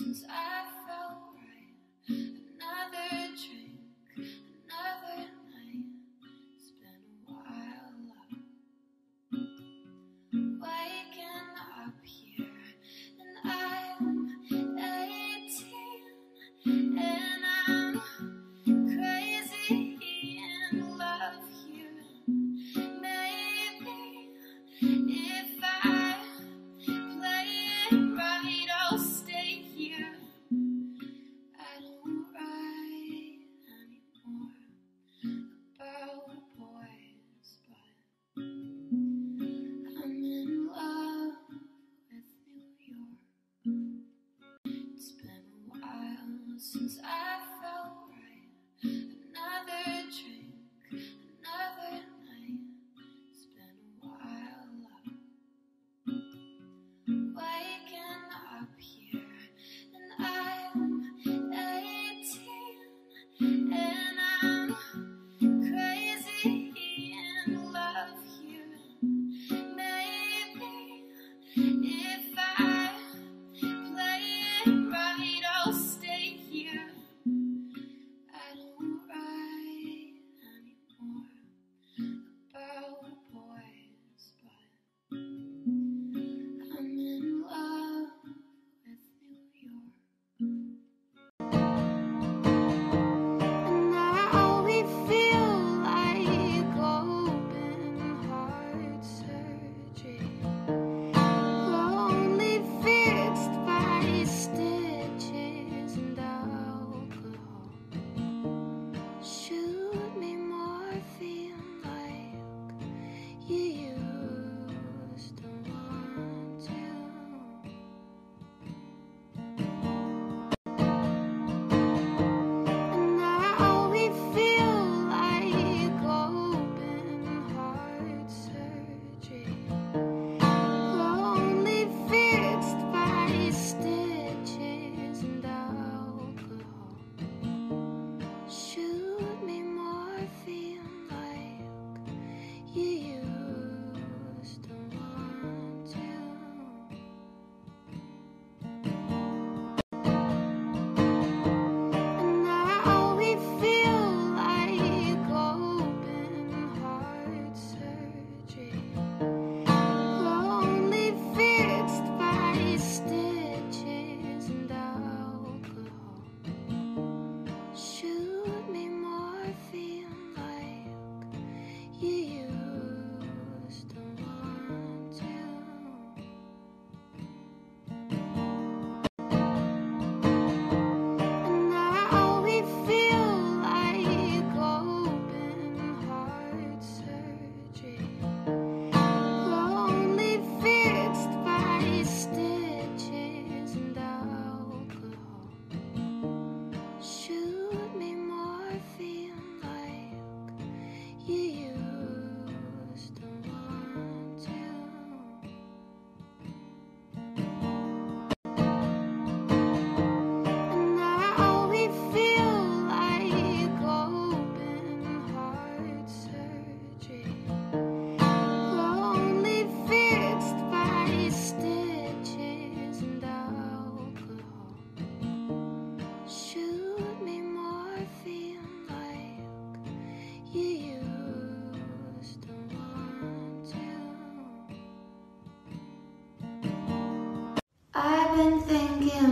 since I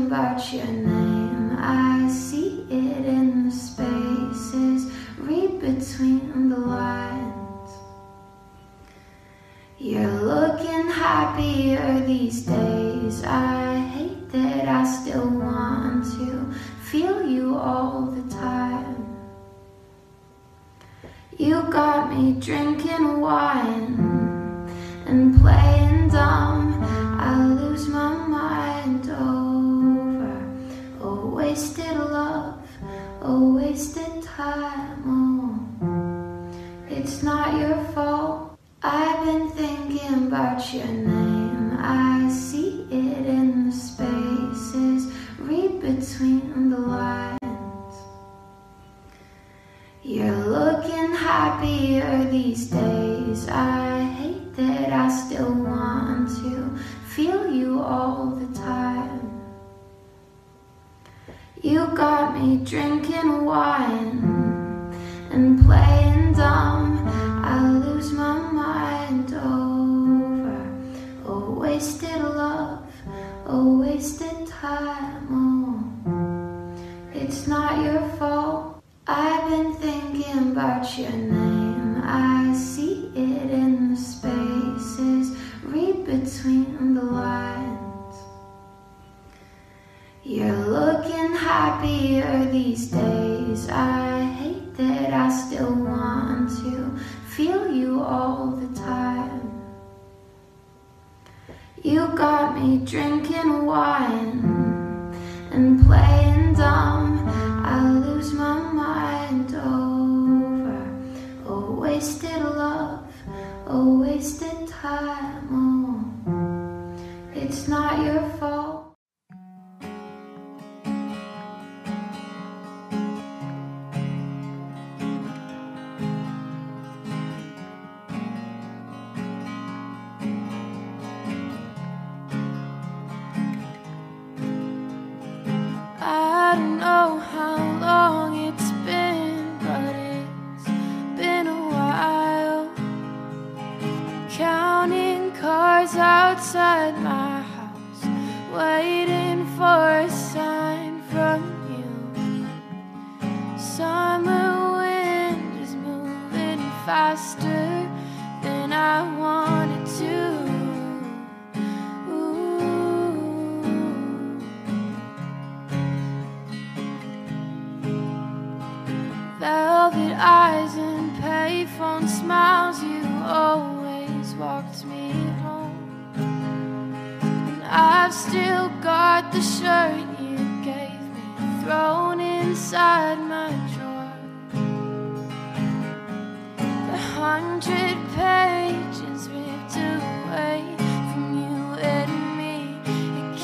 about your name. I see it in the spaces, read between the lines. You're looking happier these days. I hate that I still want to feel you all the time. You got me drinking wine and playing dumb. I lose my mind a wasted love, a wasted time. Oh, it's not your fault. I've been thinking about your name. I see it in the spaces, read between the lines. You're looking happier these days. I hate that I still want to feel you all You got me drinking wine and playing dumb. I lose my mind over a wasted love, a wasted time. Oh, it's not your fault. I've been thinking about your name. I see it in the spaces, read between the lines. You're looking happier these days. I hate that I still want to feel you all the time. You got me drinking wine and playing dumb. I lose my mind over a wasted love, a wasted time. Oh, it's not your fault. Cars outside my house, waiting for a sign from you. Summer wind is moving faster than I wanted to. Ooh. Velvet eyes and payphone smiles, you always walked me I've still got the shirt you gave me thrown inside my drawer. The hundred pages ripped away from you and me, it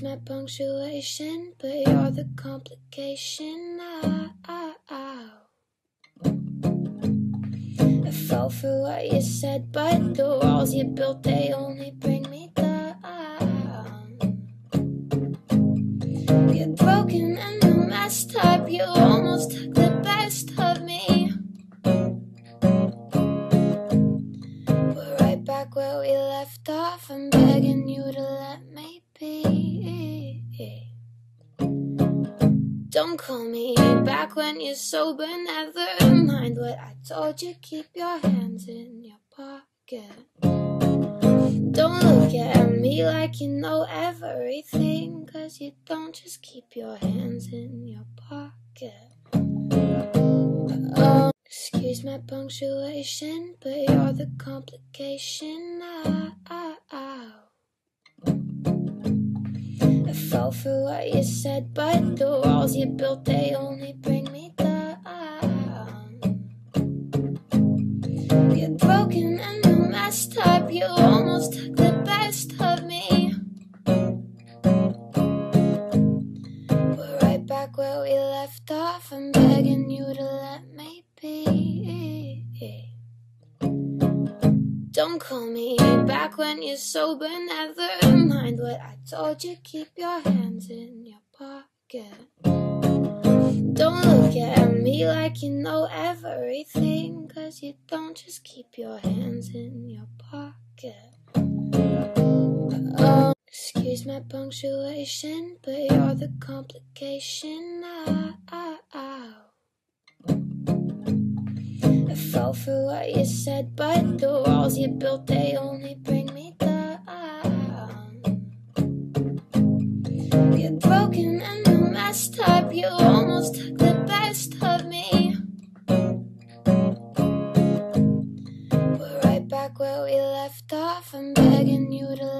My punctuation, but you're the complication. I, I, I. I fell for what you said, but the walls you built, they only call me back when you're sober. Never mind what I told you. Keep your hands in your pocket. Don't look at me like you know everything. Cause you don't just keep your hands in your pocket. Oh, excuse my punctuation, but you're the complication. I, I, I. I fell for what you said, but the walls you built, they only bring me down. You're broken and you're messed up, you almost took the best of me. We're right back where we left off, I'm begging you to call me back when you're sober. Never mind what I told you. Keep your hands in your pocket. Don't look at me like you know everything. Cause you don't just keep your hands in your pocket. Oh, excuse my punctuation, but you're the complication. I, I, I. Fell for what you said, but the walls you built, they only bring me down. You're broken and you're messed up, you almost took the best of me. We're right back where we left off, I'm begging you to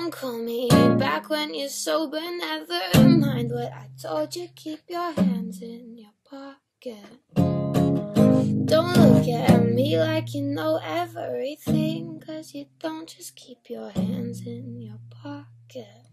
Don't call me back when you're sober. Never mind what I told you. Keep your hands in your pocket. Don't look at me like you know everything. Cause you don't just keep your hands in your pocket.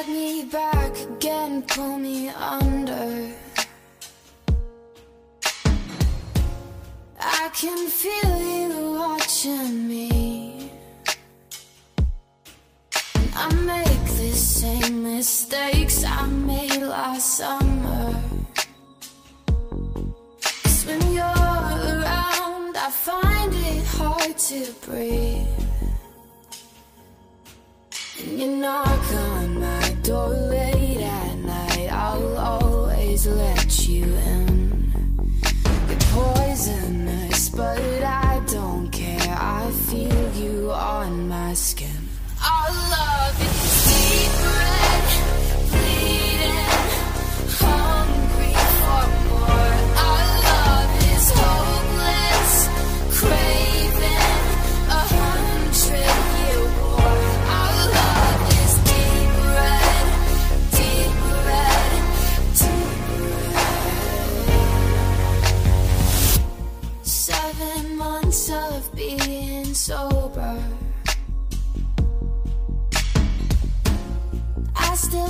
Drag me back again, pull me under. I can feel you watching me. And I make the same mistakes I made last summer. 'Cause when you're around, I find it hard to breathe. And you knock on my door late at night. I'll always let you in. You're poisonous, but I don't care. I feel you on my skin.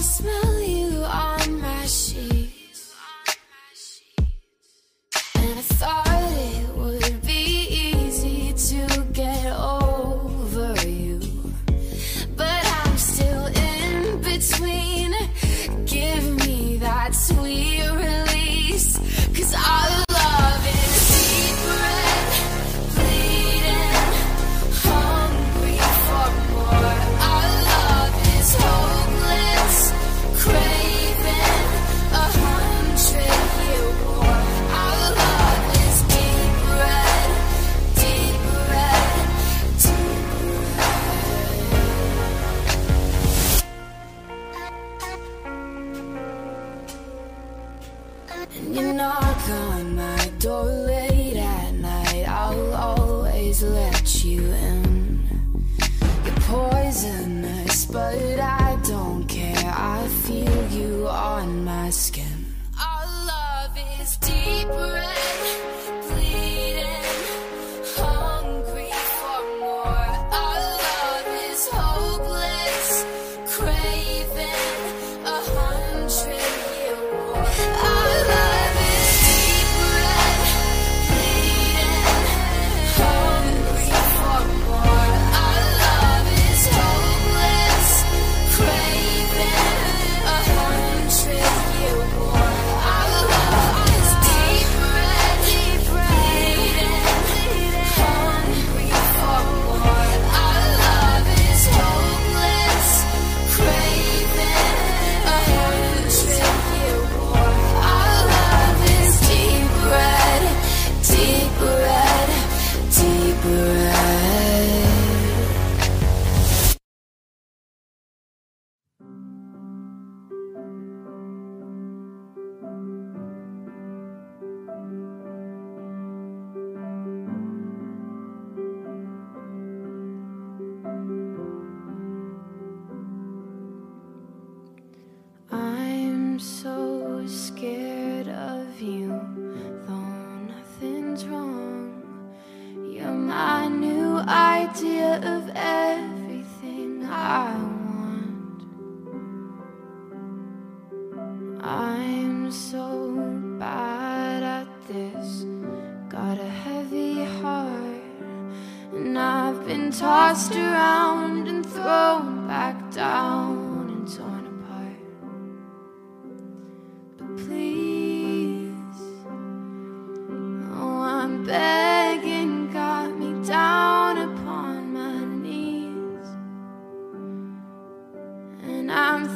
Smell you on idea of everything I want. I'm so bad at this. Got a heavy heart, and I've been tossed around and thrown back down and torn apart. But please, oh, I'm better.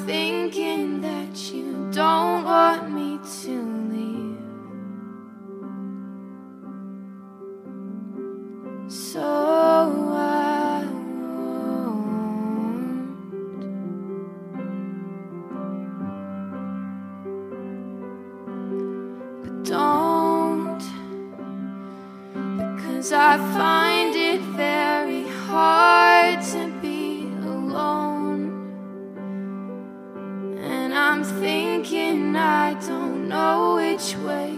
thinking that you don't want me to leave. So I won't. But don't, because I find. know which way.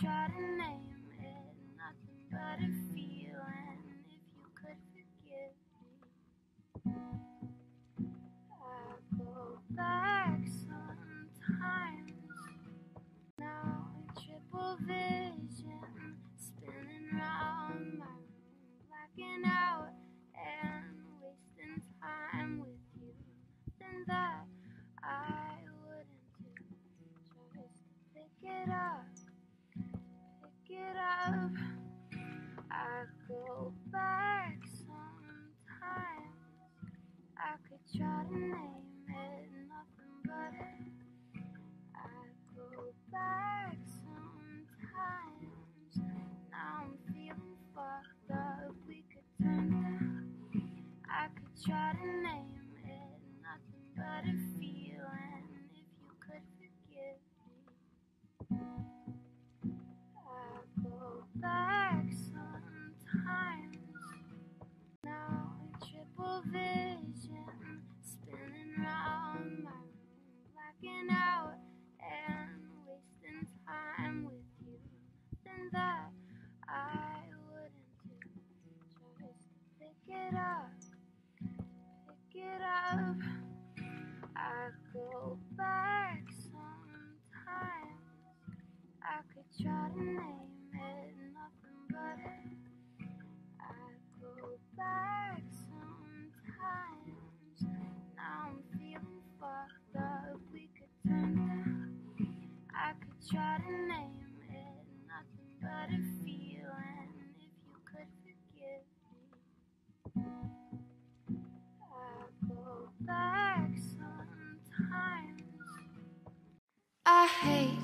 try to name it, nothing but a feeling. If you could forgive me, I go back sometimes. Now a triple this. I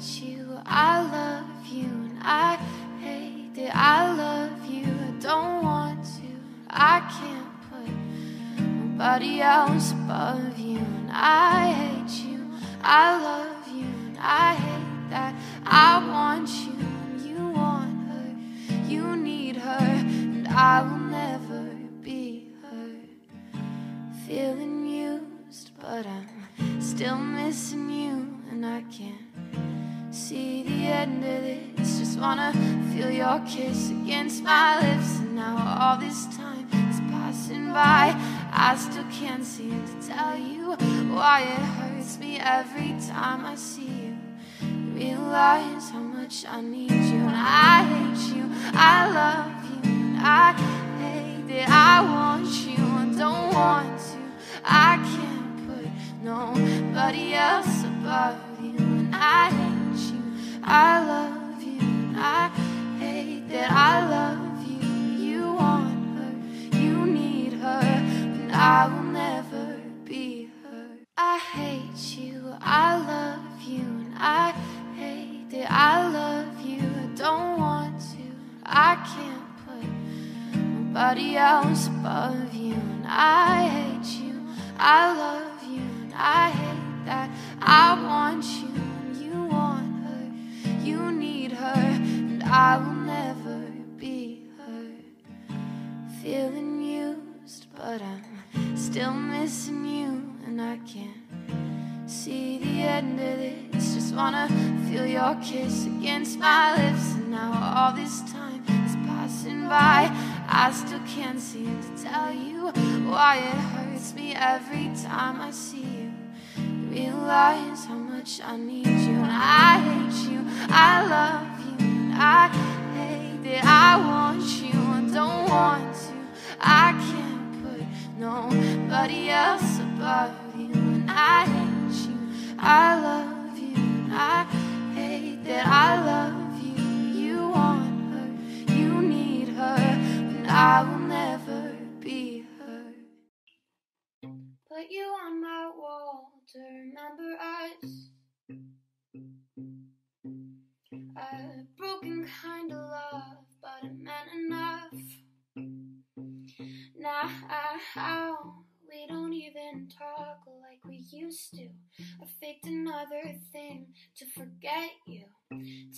you, I love you, and I hate that I love you. I don't want to, I can't put nobody else above you, and I hate you, I love you, and I hate that. I want you of this. Just wanna feel your kiss against my lips, and now all this time is passing by. I still can't seem to tell you why it hurts me every time I see you. Realize how much I need you, and I hate you. I love you, and I hate that I want you. I don't want to. I can't put nobody else above you, and I. I love you, and I hate that I love you. You want her, you need her, and I will never be her. I hate you, I love you, and I hate that I love you. I don't want to, I can't put nobody else above you, and I hate you. I love you, and I hate that I want you, you I will never be hurt. Feeling used, but I'm still missing you, and I can't see the end of this. Just wanna feel your kiss against my lips, and now all this time is passing by. I still can't seem to tell you why it hurts me every time I see you. Realize how much I need you, and I hate you. I love you, and I hate that I want you. I don't want to. I can't put nobody else above you, and I hate you. I love you, and I hate that I love you. You want her, you need her, and I will never be her. Put you on my wall to remember us. A broken kind of love, but it meant enough. Now we don't even talk like we used to. I faked another thing to forget you.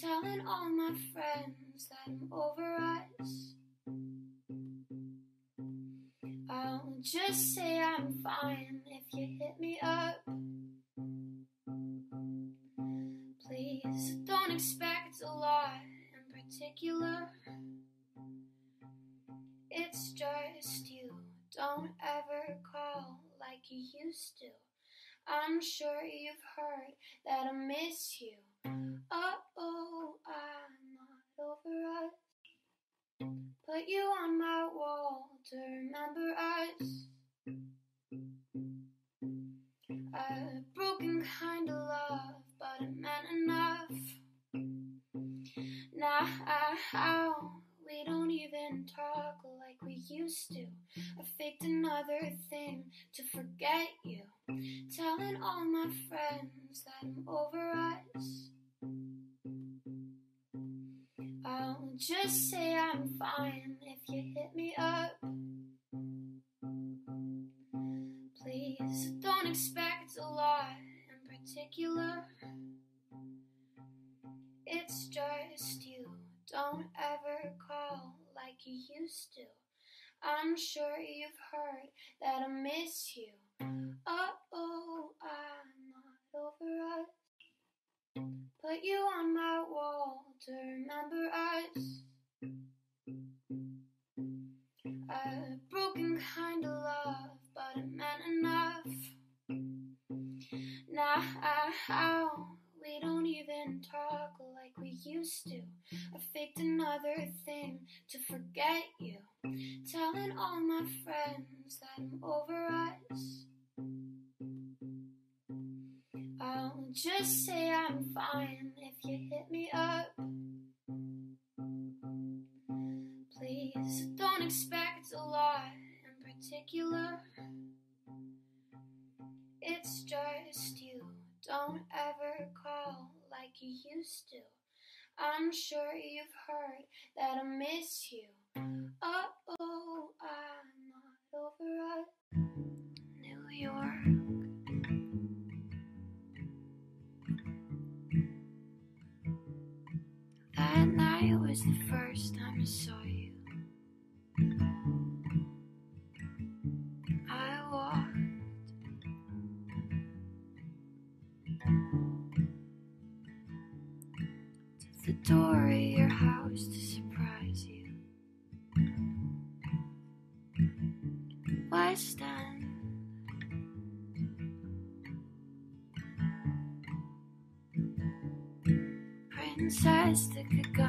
Telling all my friends that I'm over us. I'll just say I'm fine I'm sure you've heard that I miss you. Just say I'm fine if you hit me up. Please don't expect a lot in particular. It's just you. Don't ever call like you used to. I'm sure you've heard that I miss you. Up sure you've heard that I miss you. Oh, oh I'm not over us. New York. That night was the first time I saw you. that could go.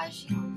página.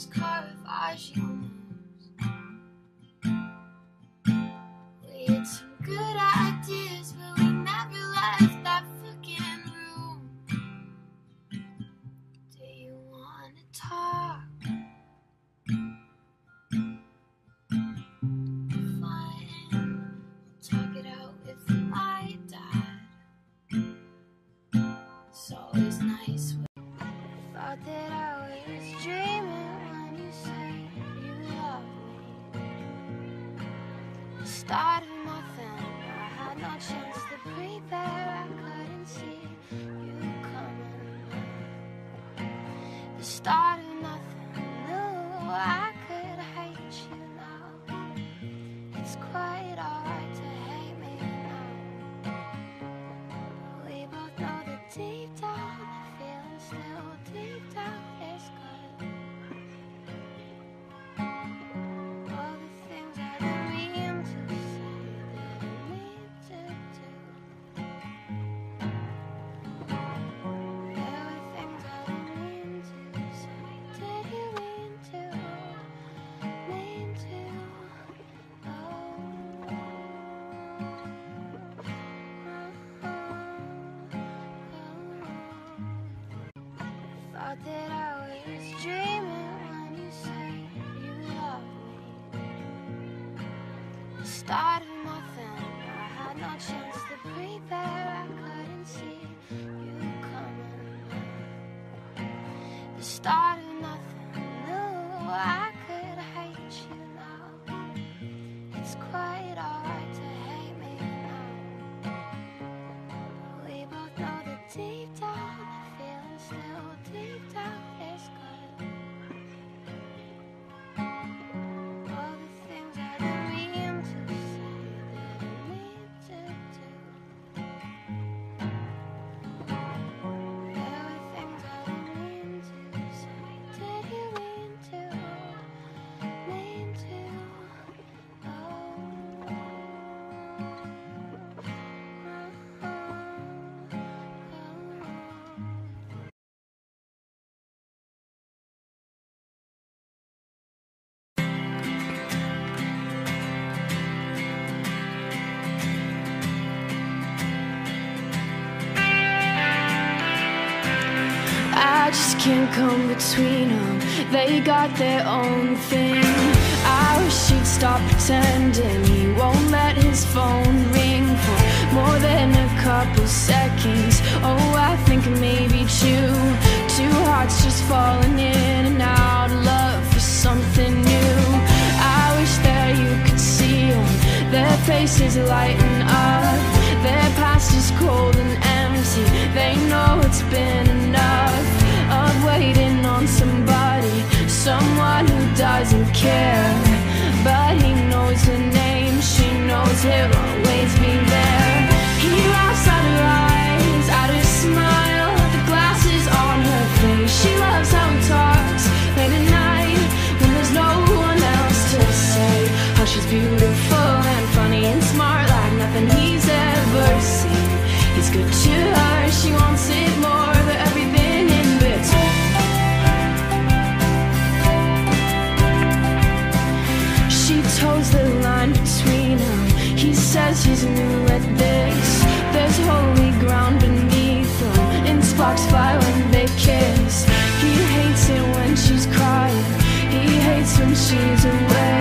We had some good ideas, but we never left that fucking room. Do you wanna talk? I'll talk it out with my dad. It's always nice when I thought that. Thought that I was dreaming when you said you love me. The start of nothing, I had no chance to prepare. I couldn't see you coming. The start can't come between them. They got their own thing. I wish he'd stop pretending. He won't let his phone ring for more than a couple seconds. Oh, I think maybe two. Two hearts just falling in and out of love for something new. I wish that you could see them. Their faces lighten up. Their past is cold and empty. They know it's been enough waiting on somebody, someone who doesn't care. But he knows her name, she knows he'll always be there. He laughs at her eyes, holy ground beneath them. In sparks fly when they kiss. He hates it when she's crying. He hates when she's away.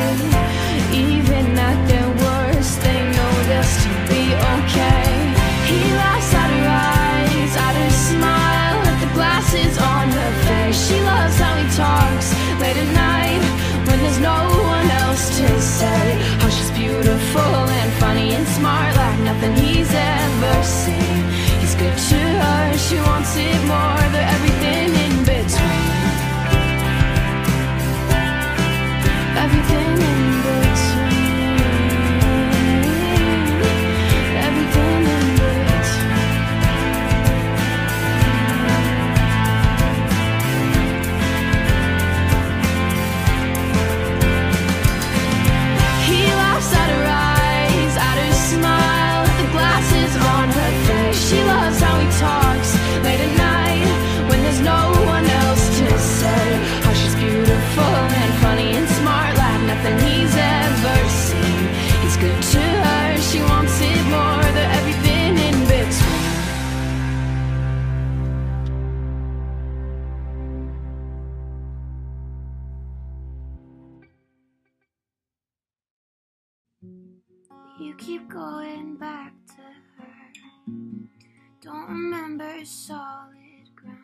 Solid ground.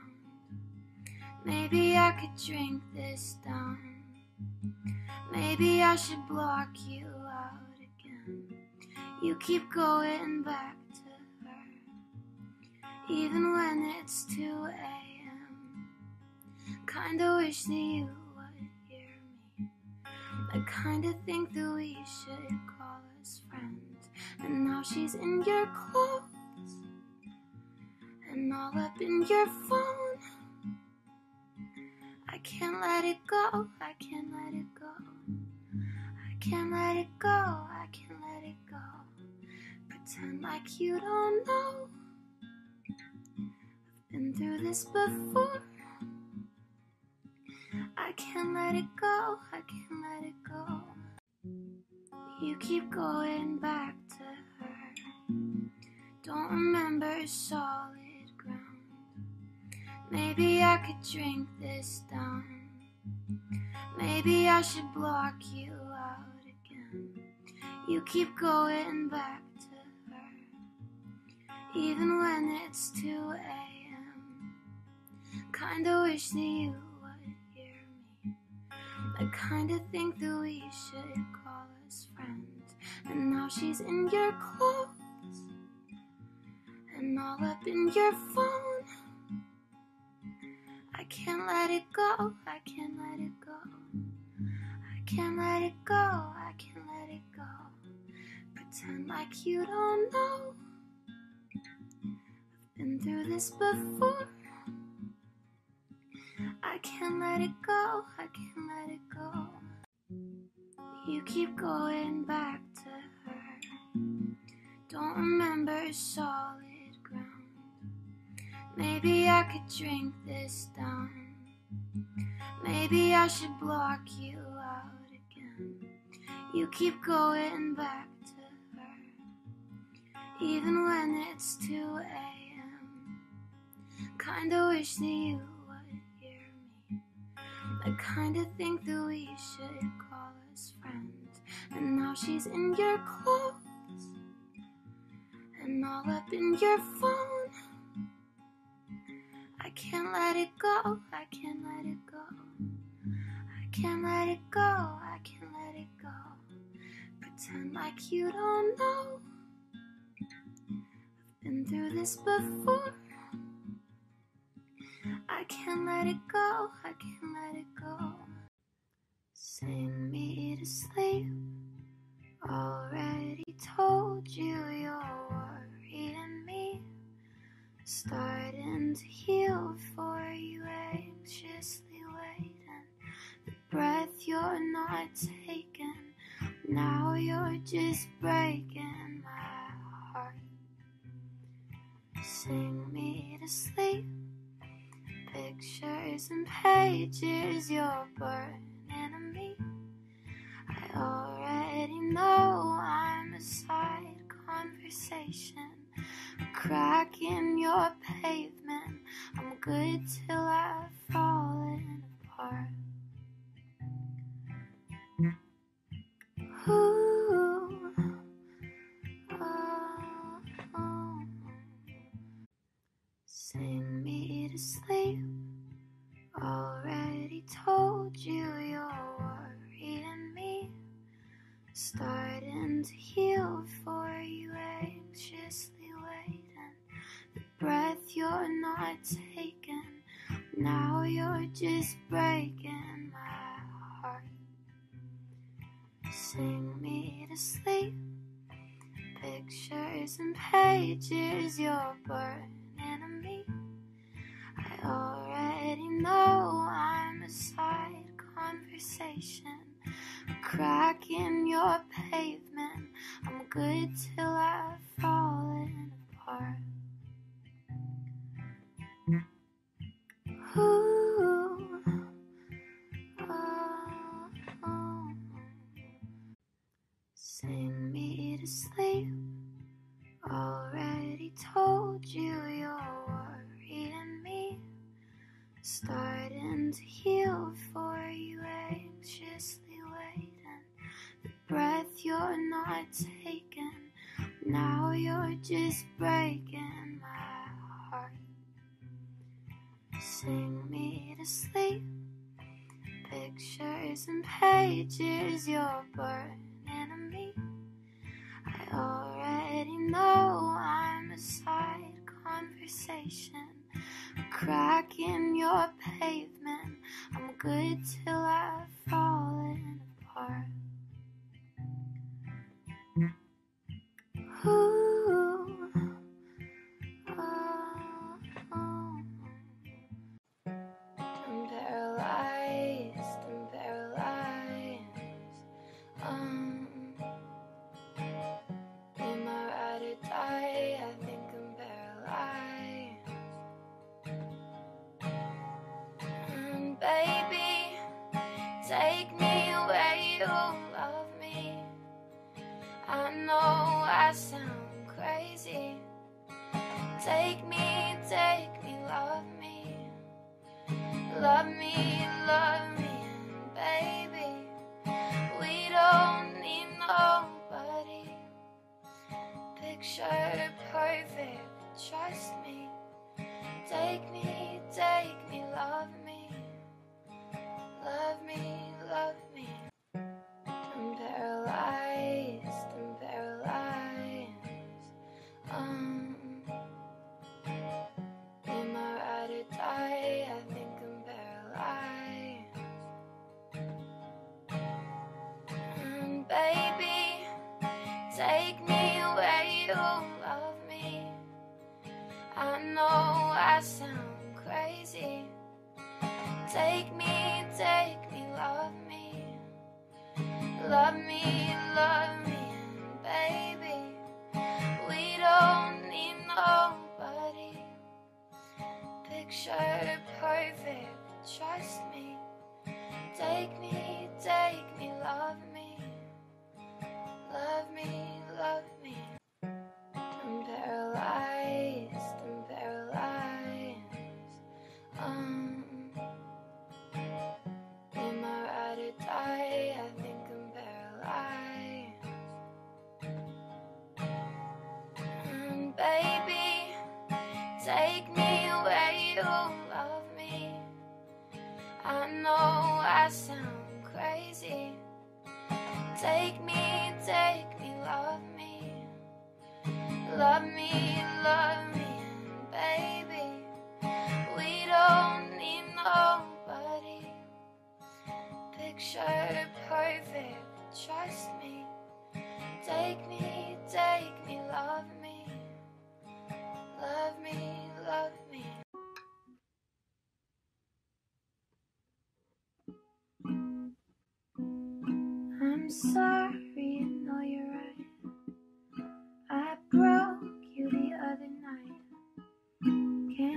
Maybe I could drink this down. Maybe I should block you out again. You keep going back to her. Even when it's 2 a.m. Kinda wish that you would hear me. I kinda think that we should call us friends. And now she's in your clothes and all up in your phone. I can't let it go, I can't let it go. I can't let it go, I can't let it go. Pretend like you don't know. I've been through this before. I can't let it go, I can't let it go. You keep going back to her. Don't remember solid. Maybe I could drink this down. Maybe I should block you out again. You keep going back to her, even when it's 2 a.m. Kinda wish that you would hear me. I kinda think that we should call us friends. And now she's in your clothes and all up in your phone. I can't let it go, I can't let it go. I can't let it go, I can't let it go. Pretend like you don't know. I've been through this before. I can't let it go, I can't let it go. You keep going back to her. Don't remember solid ground. Maybe I could drink this down. Maybe I should block you out again. You keep going back to her, even when it's 2 a.m. Kinda wish that you would hear me. I kinda think that we should call us friends. And now she's in your clothes and all up in your phone. I can't let it go, I can't let it go. I can't let it go, I can't let it go. Pretend like you don't know. I've been through this before. I can't let it go, I can't let it go. Sing me to sleep. Already told you you're worrying. Starting to heal for you, anxiously waiting. The breath you're not taking. Now you're just breaking my heart. Sing me to sleep. Pictures and pages, you're burning me. I already know I'm a side conversation. A crack in your pavement. I'm good till I've fallen apart. Ooh, oh. Sing me to sleep. Already told you you're worrying me. Starting to heal just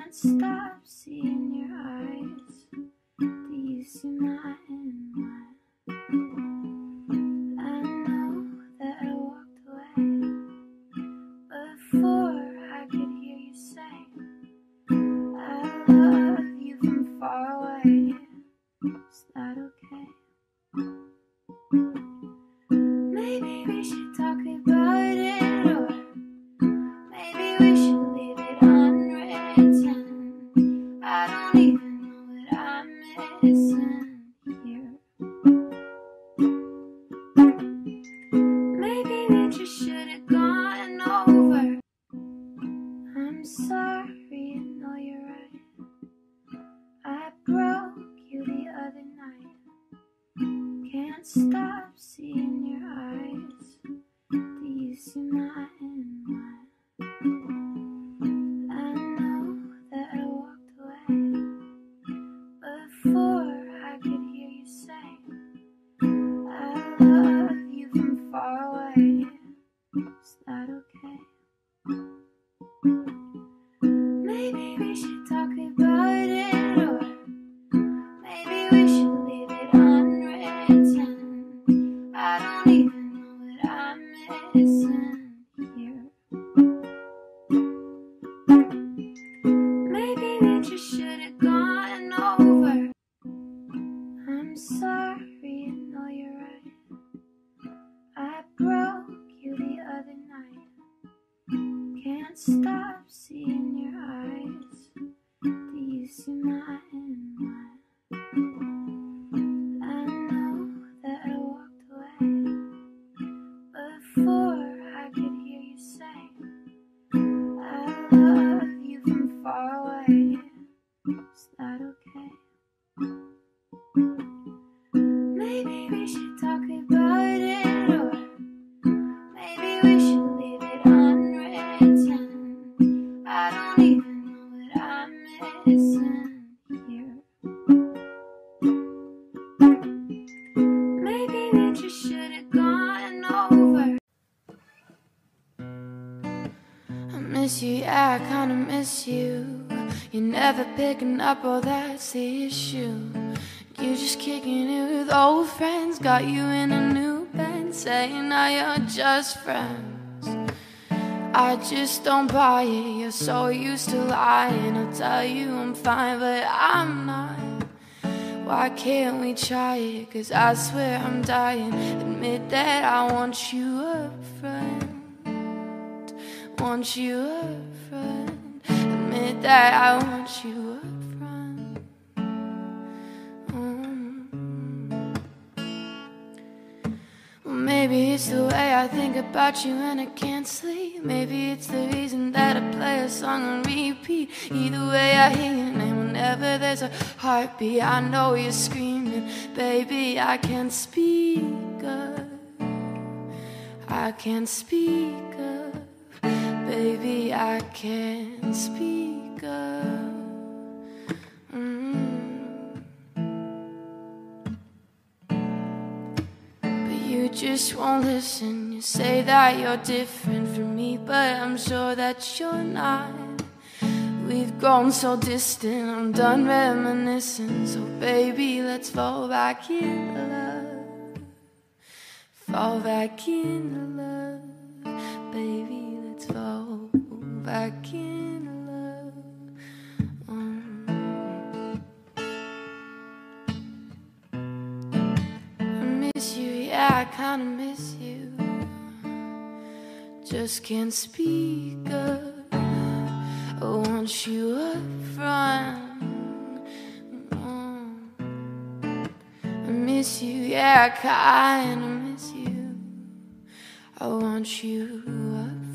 can't stop seeing. apple, that's the issue. You just kicking it with old friends, got you in a new band, saying now you're just friends. I just don't buy it, you're so used to lying. I'll tell you I'm fine, but I'm not. Why can't we try it? Cause I swear I'm dying. Admit that I want you a friend. Want you a friend. Admit that I want you maybe it's the way I think about you and I can't sleep. Maybe it's the reason that I play a song on repeat. Either way, I hear your name whenever there's a heartbeat. I know you're screaming, baby. I can't speak up. I can't speak up, baby. I can't speak up. You just won't listen. You say that you're different from me, but I'm sure that you're not. We've grown so distant, I'm done reminiscing. So, baby, let's fall back in love. Fall back in love. Yeah, I kinda miss you. Just can't speak up. I want you up front. I miss you, yeah, I kinda miss you. I want you up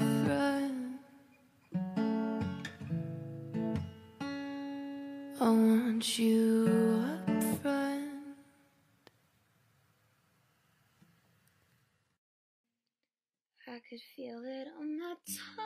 could feel it on my tongue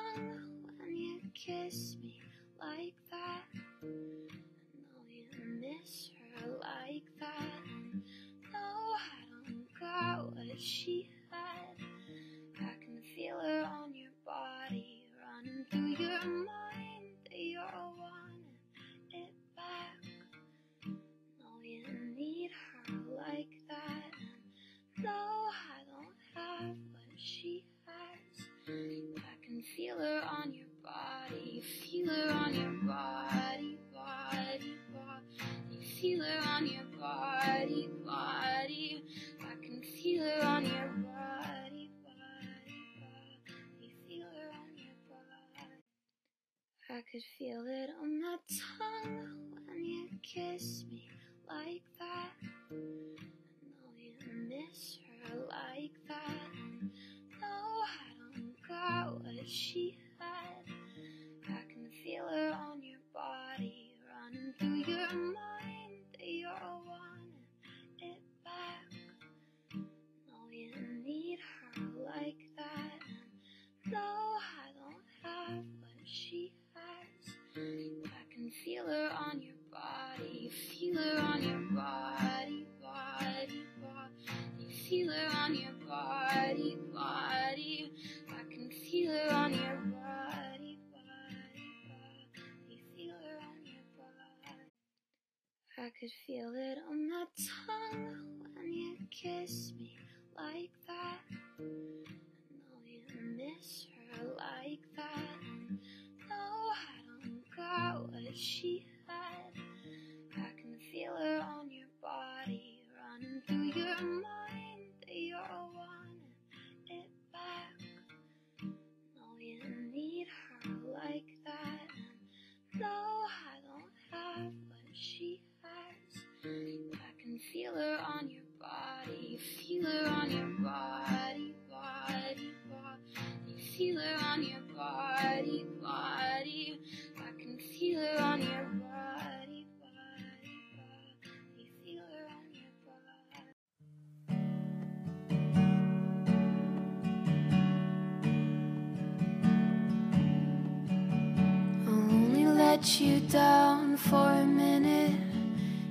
for a minute.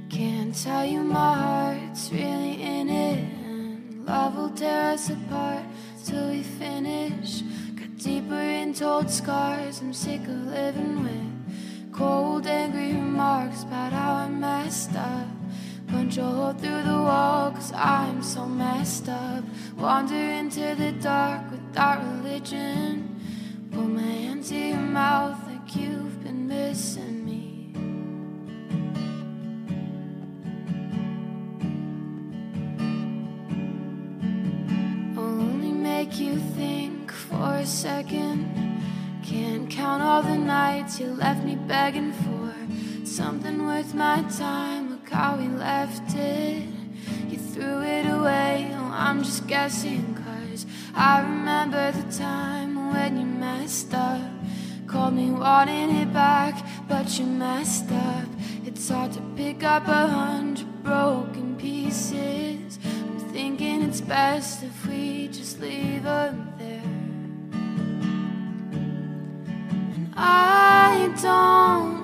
Can't tell you my heart's really in it. And love will tear us apart till we finish. Got deeper into old scars I'm sick of living with. Cold, angry remarks about how I messed up. Punch a hole through the wall, cause I'm so messed up. Wander into the dark guessing, cause I remember the time when you messed up. Called me wanting it back, but you messed up. It's hard to pick up a hundred broken pieces. I'm thinking it's best if we just leave them there. And I don't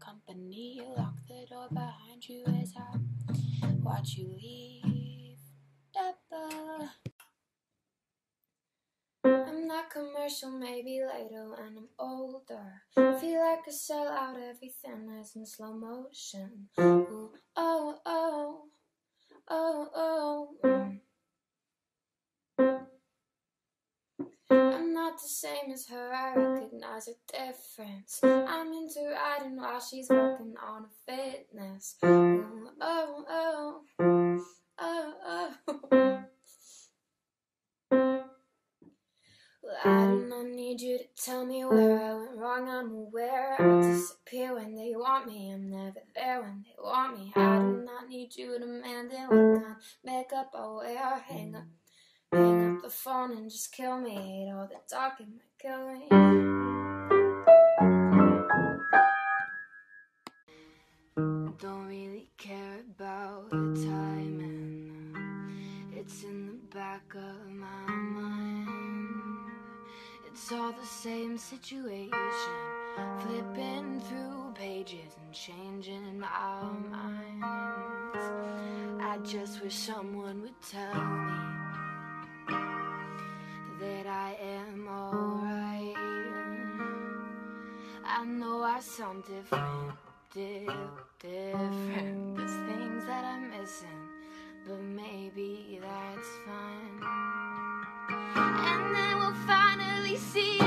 company. Lock the door behind you as I watch you leave. Da-da. I'm not commercial, maybe later when I'm older. I Feel like I sell out everything that's in slow motion. Ooh, oh, oh, oh, oh. mm. I'm not the same as her, I recognize a difference. I'm into riding while she's working on her fitness. Oh, oh, oh, oh. Well, I do not need you to tell me where I went wrong. I'm aware I disappear when they want me. I'm never there when they want me. I do not need you to mend it. What kind makeup I wear? Hang up, Pick up the phone and just kill me. Hate all the talk and might kill me. Don't really care about the timing. It's in the back of my mind. It's all the same situation. Flipping through pages and changing our minds. I just wish someone would tell me that I am alright. I know I sound different, di- different. There's things that I'm missing, but maybe that's fine. And then we'll finally see.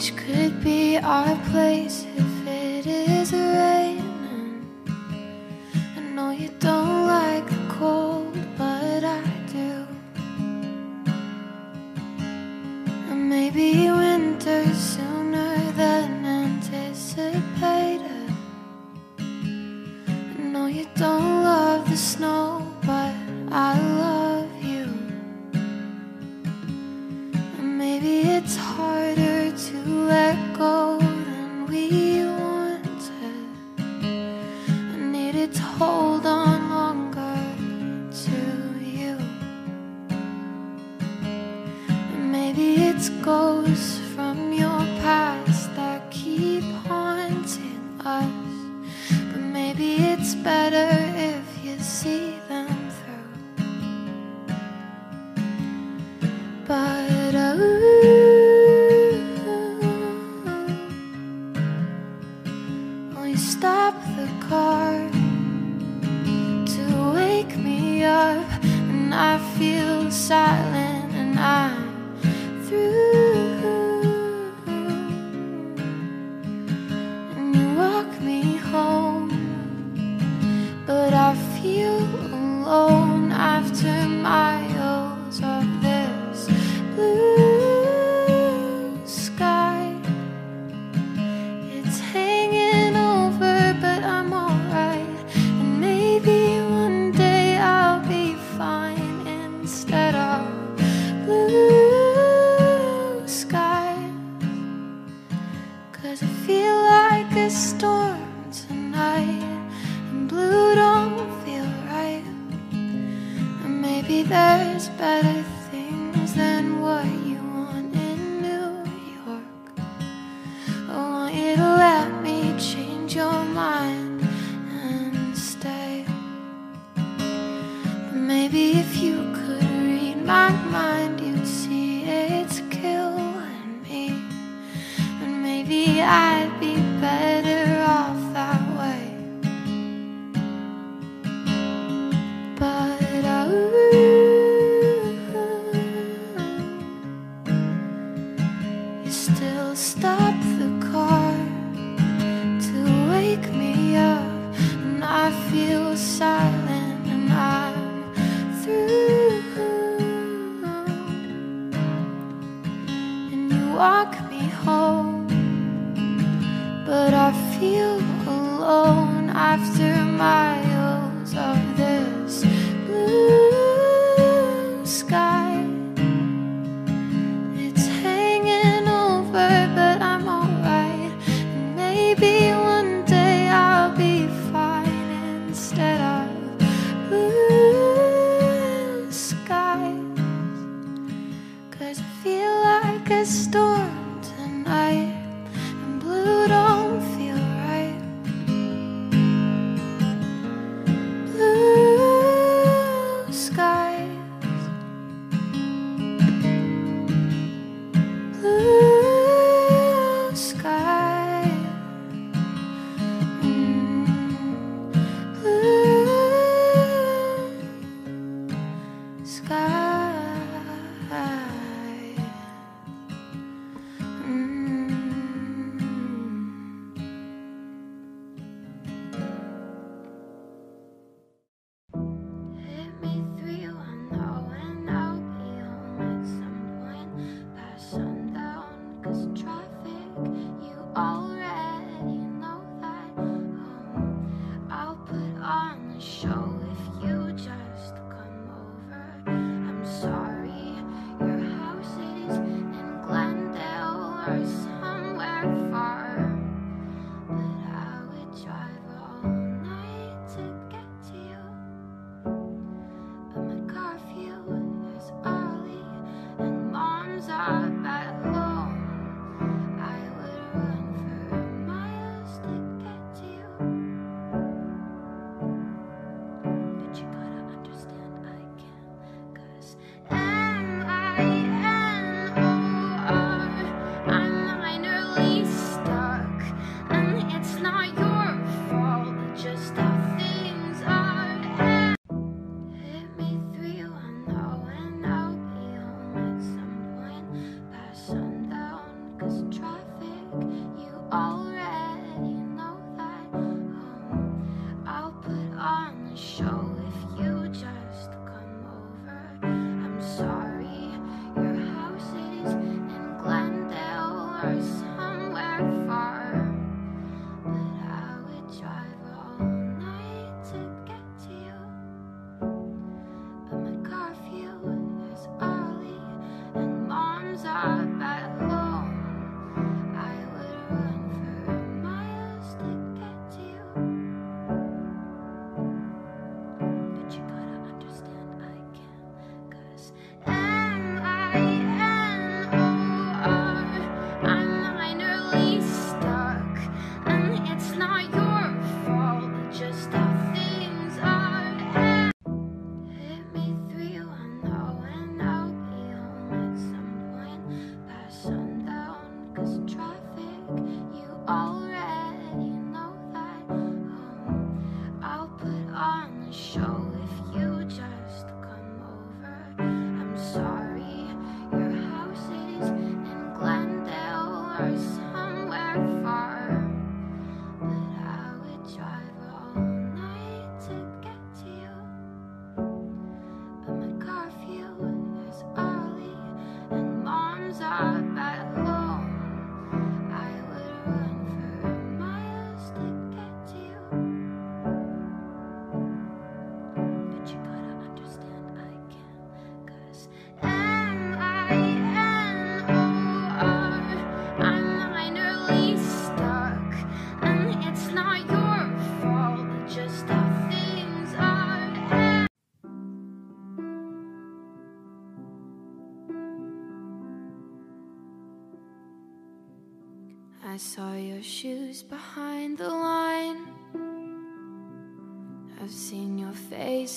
each could be our place.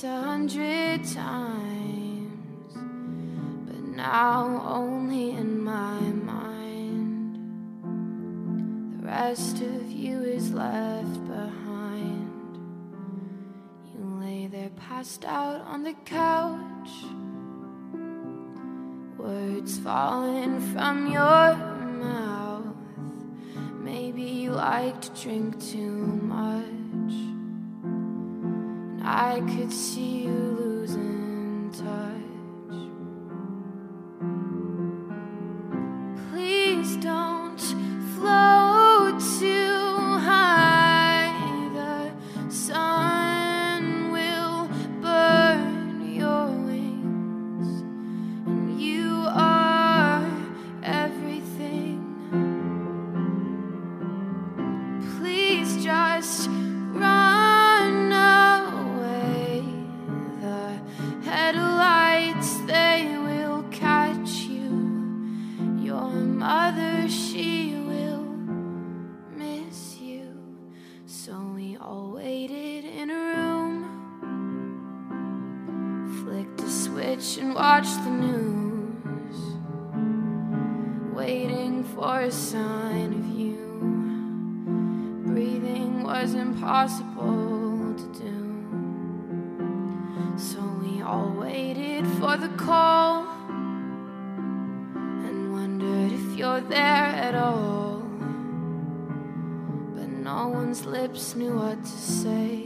a hundred times, but now only in my mind. The rest of you is left behind. You lay there passed out on the couch, words falling from your mouth. Maybe you like to drink too much. I could see you. we all waited in a room. Flicked a switch and watched the news. Waiting for a sign of you. Breathing was impossible to do. So we all waited for the call. lips knew what to say.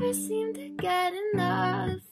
Never seem to get enough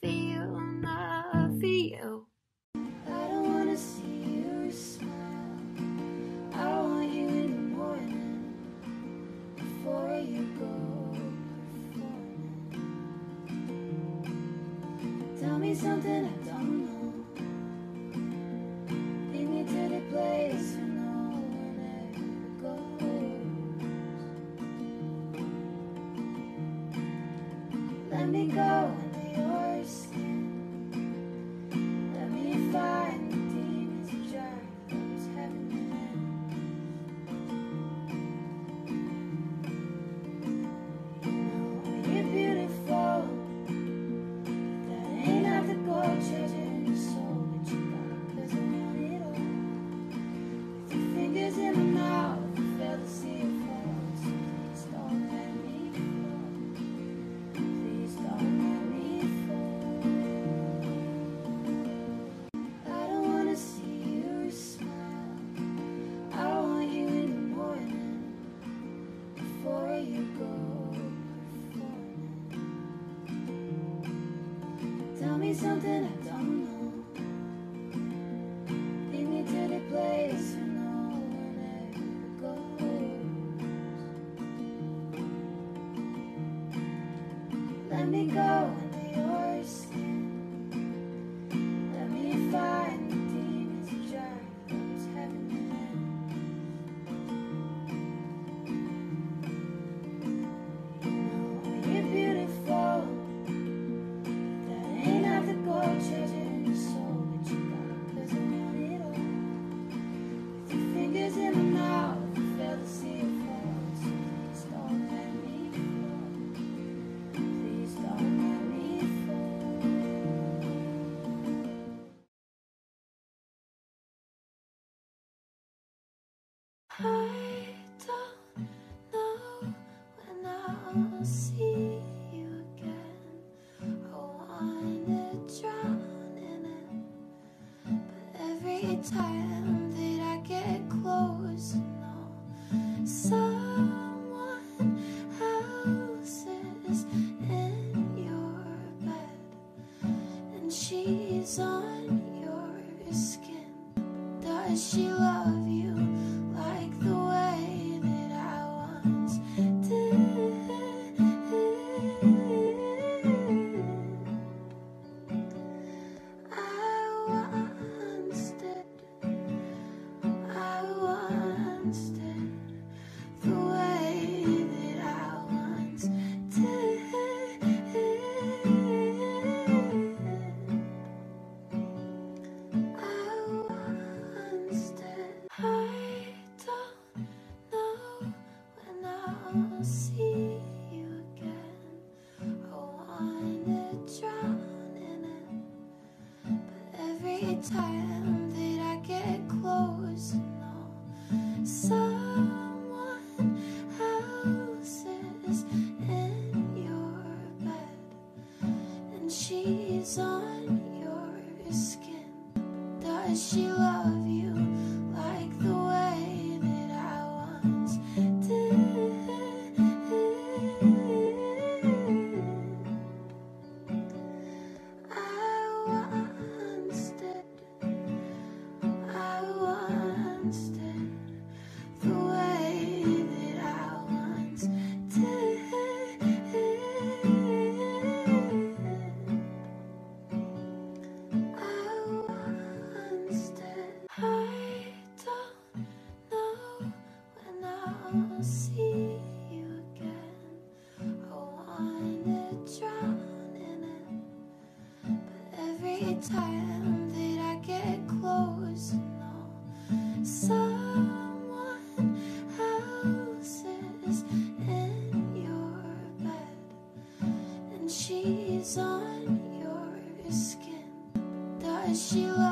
every on your skin? Does she love?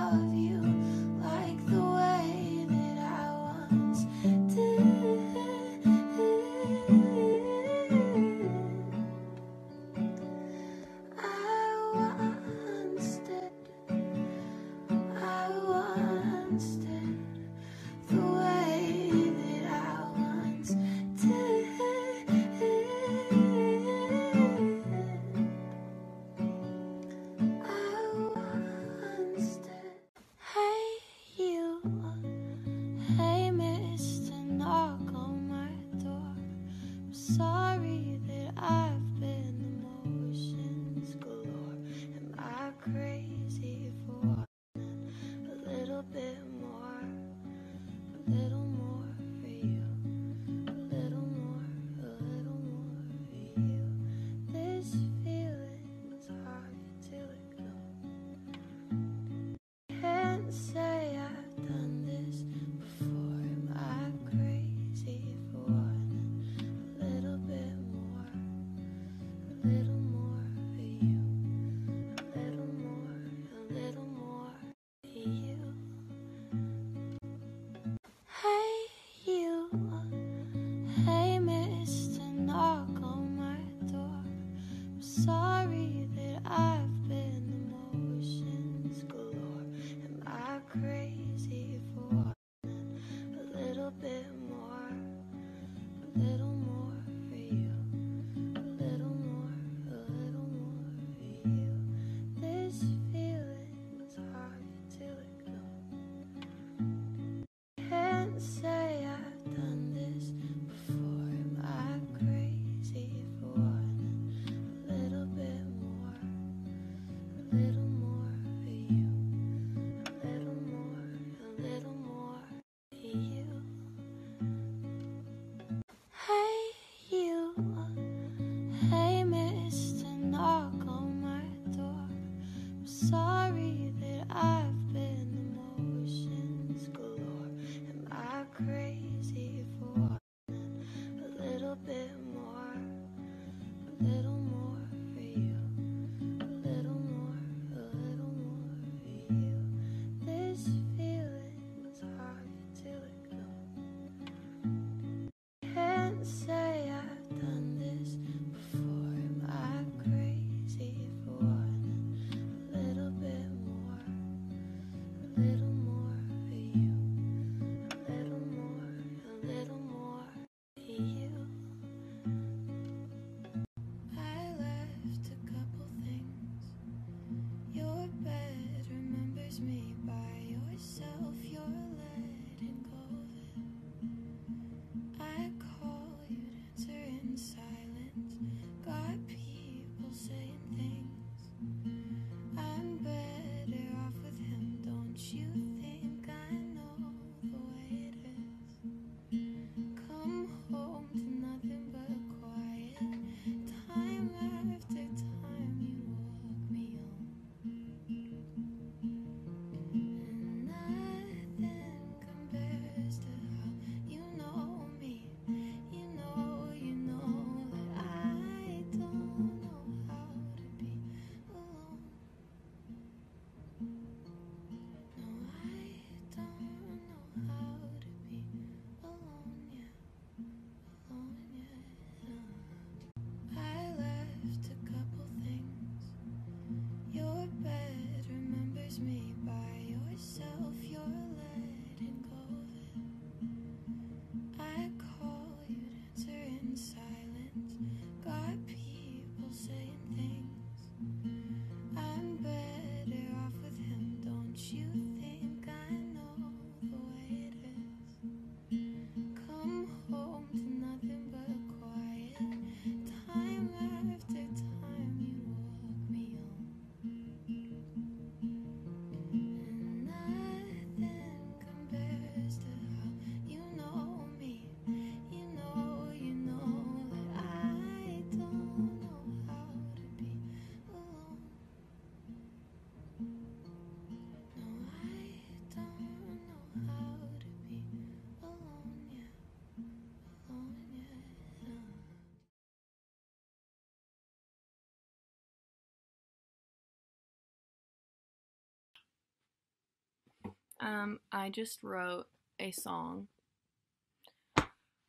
Um, I just wrote a song.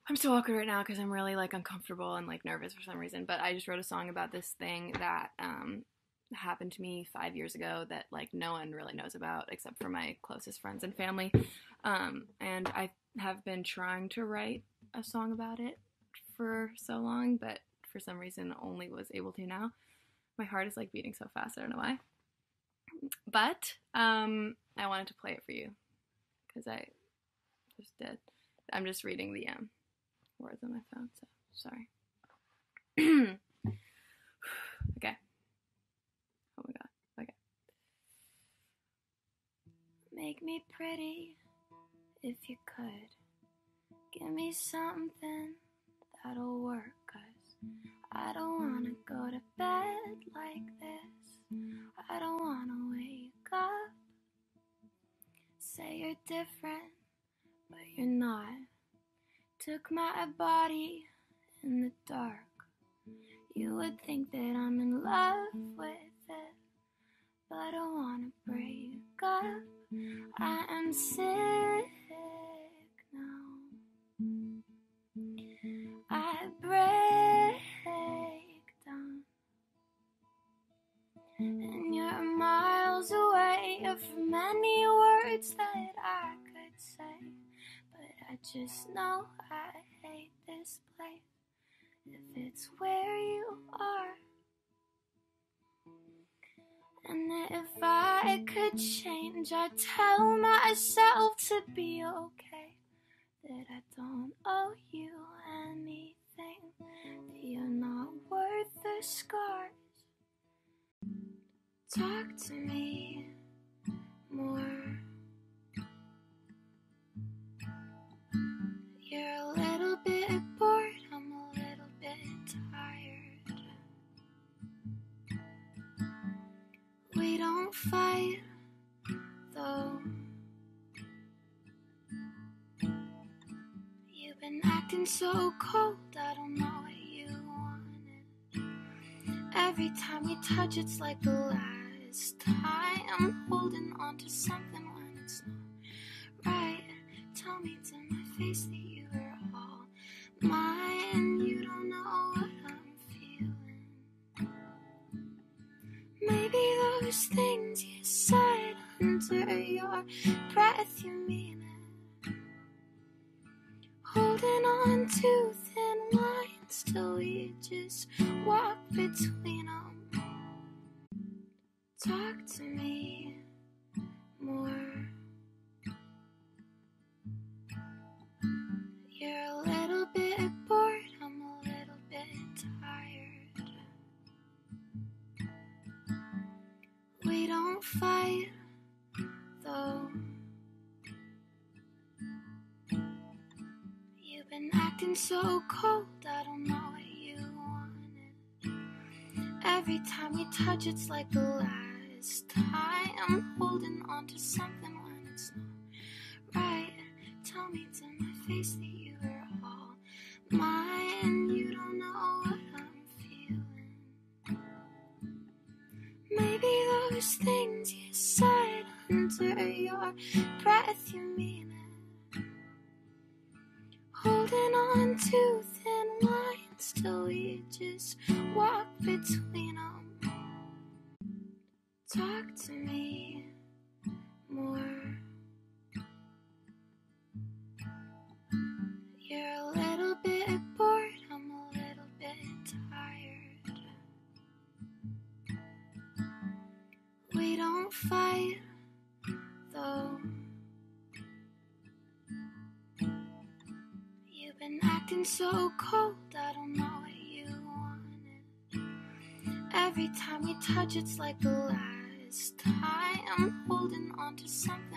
I'm so awkward right now because I'm really like uncomfortable and like nervous for some reason. But I just wrote a song about this thing that um, happened to me five years ago that like no one really knows about except for my closest friends and family. Um, and I have been trying to write a song about it for so long, but for some reason only was able to now. My heart is like beating so fast. I don't know why. But um, I wanted to play it for you because I just did. I'm just reading the um, words on my phone, so sorry. okay. Oh my god. Okay. Make me pretty if you could. Give me something that'll work, cause I don't wanna go to bed like this. I don't wanna wake up. Say you're different, but you're not. Took my body in the dark. You would think that I'm in love with it, but I don't wanna break up. I am sick now. I break and you're miles away from any words that I could say. But I just know I hate this place if it's where you are. And if I could change, I'd tell myself to be okay. That I don't owe you anything, that you're not worth the scars. Talk to me more. You're a little bit bored, I'm a little bit tired. We don't fight, though. You've been acting so cold, I don't know what you wanted. Every time we touch, it's like the last time. I'm holding on to something when it's not right. Tell me to my face that you are all mine. You don't know what I'm feeling. Maybe those things you said under your breath, you mean it. Holding on to thin lines till we just walk between them. Talk to me more. You're a little bit bored, I'm a little bit tired. We don't fight, though. You've been acting so cold, I don't know what you wanted. Every time we touch, it's like the last time. I'm holding on to something when it's not right. Tell me to my face that you are all mine. And you don't know what I'm feeling. Maybe those things you said under your breath, you mean it. Holding on to thin lines till we just walk between them. Talk to me more. You're a little bit bored, I'm a little bit tired. We don't fight, though. You've been acting so cold, I don't know what you wanted. Every time we touch, it's like the to something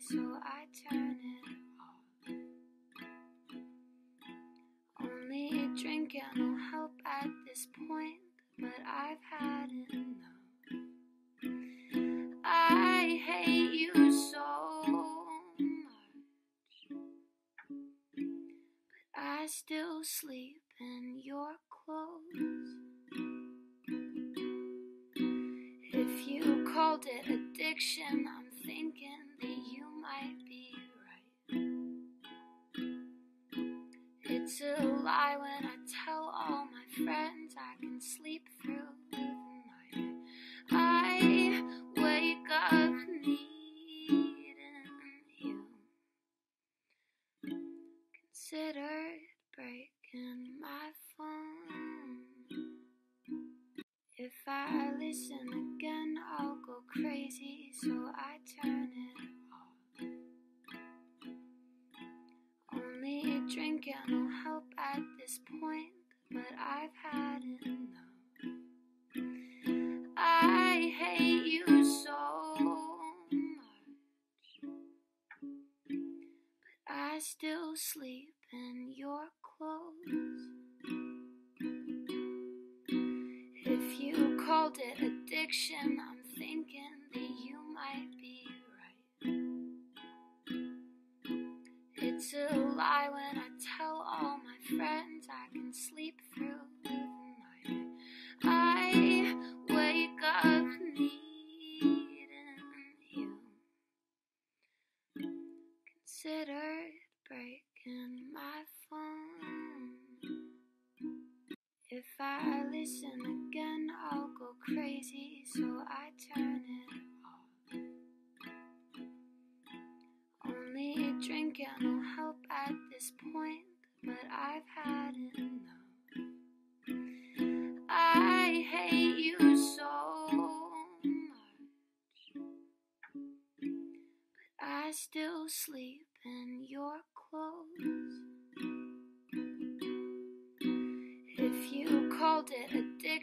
so I turn it off. Only a drink and will help at this point, but I've had enough. I hate you so much, but I still sleep in your clothes. If you called it addiction, I'm thinking that you might be right. It's a lie when I tell all my friends.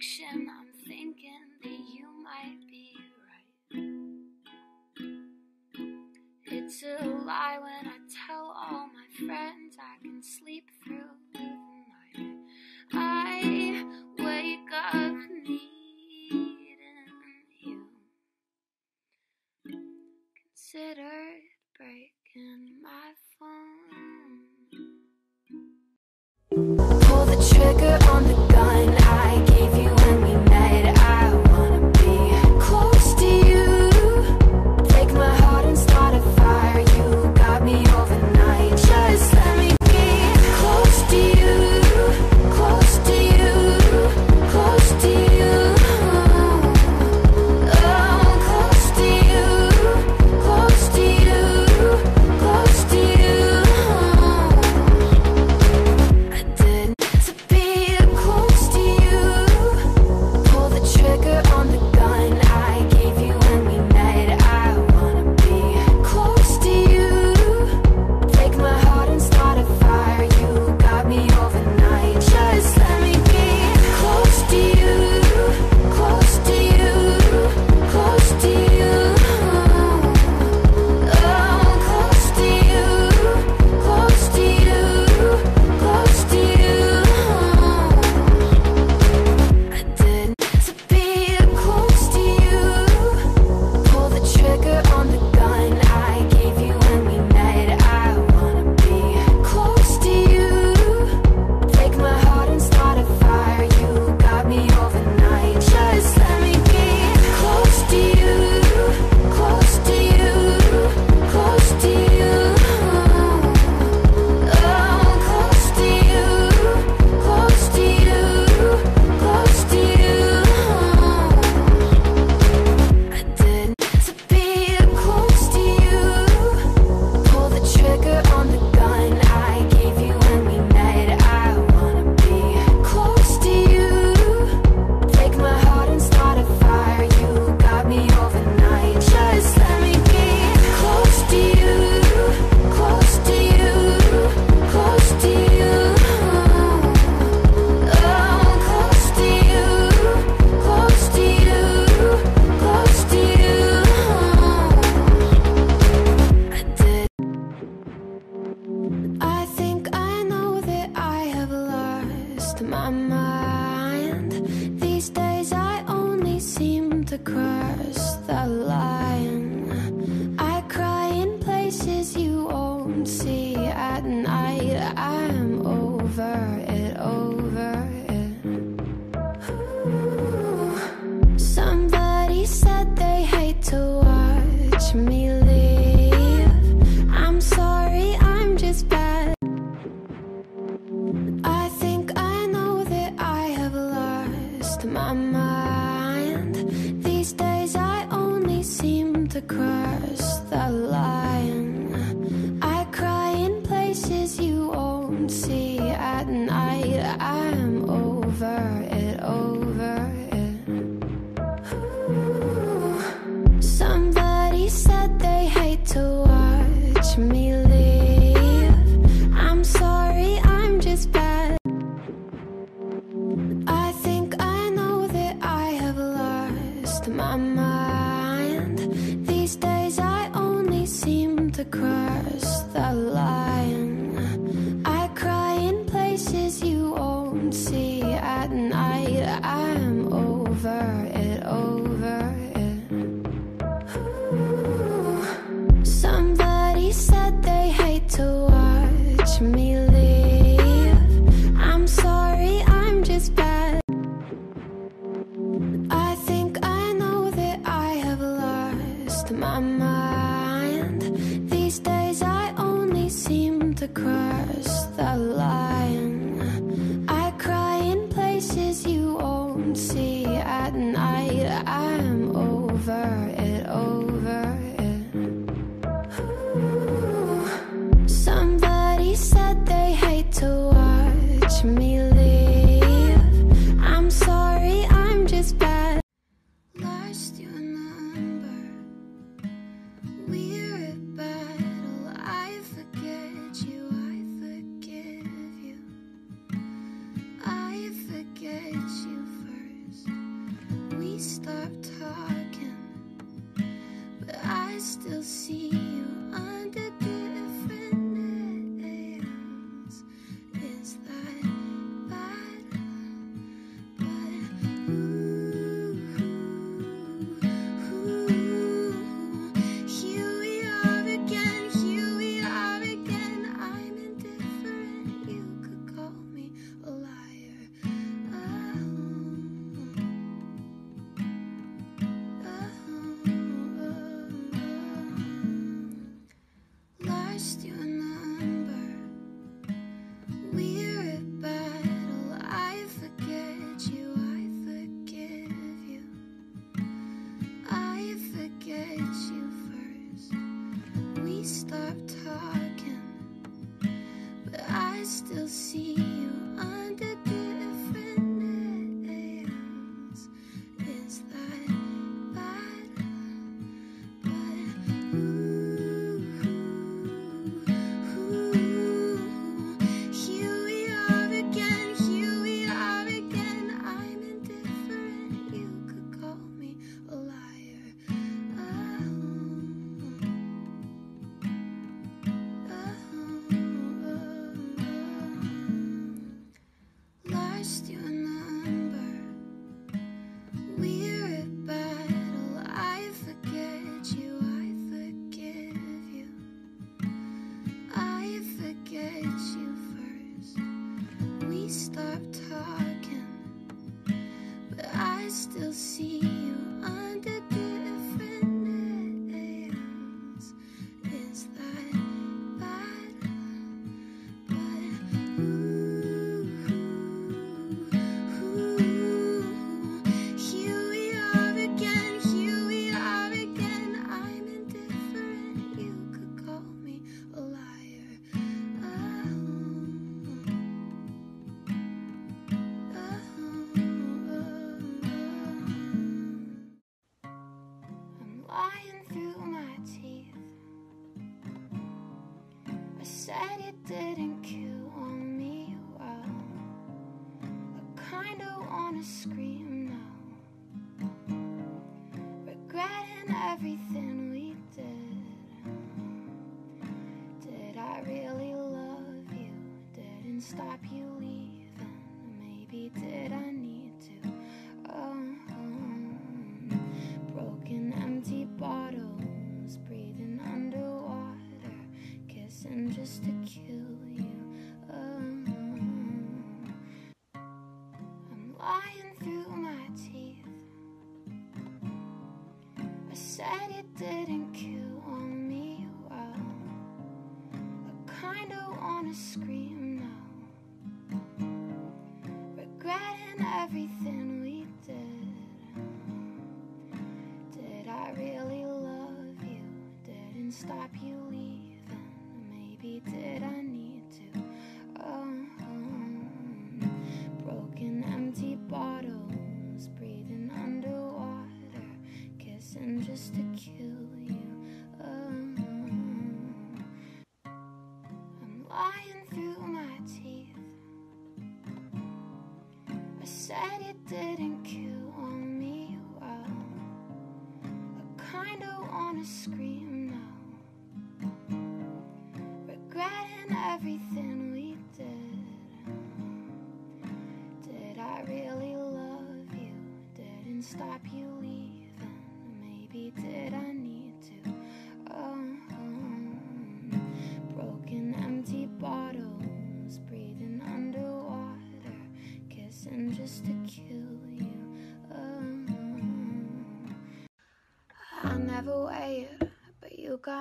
ocean.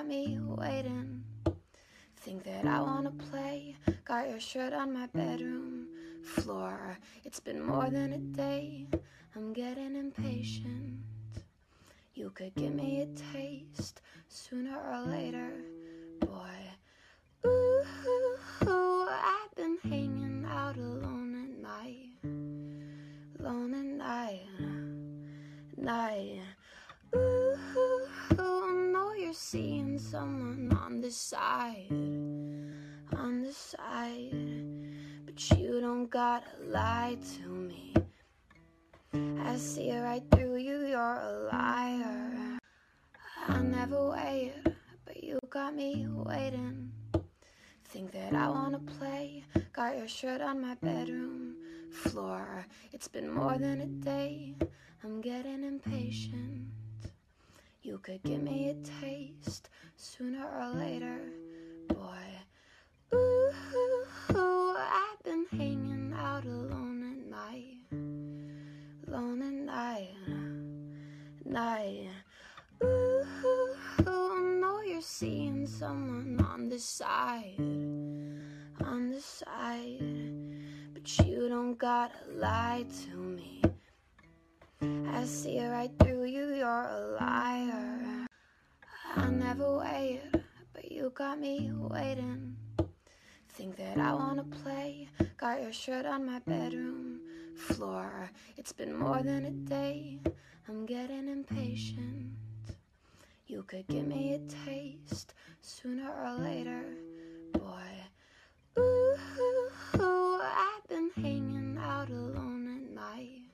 Me waiting. Think that I wanna play. Got your shirt on my bedroom floor. It's been more than a day. I'm getting impatient. You could give me a lie to me. I see right through you, you're a liar. I never waited, but you got me waiting. Think that I wanna play, got your shirt on my bedroom floor. It's been more than a day, I'm getting impatient. You could give me a taste sooner or later, boy. Ooh, I've been hanging out alone at night, alone at night, night. Ooh, I know you're seeing someone on the side, on the side, but you don't gotta lie to me. I see right through you, you're a liar. I never waited, but you got me waiting. Think that I wanna play, got your shirt on my bedroom floor. It's been more than a day, I'm getting impatient. You could give me a taste sooner or later, boy. Ooh, I've been hanging out alone at night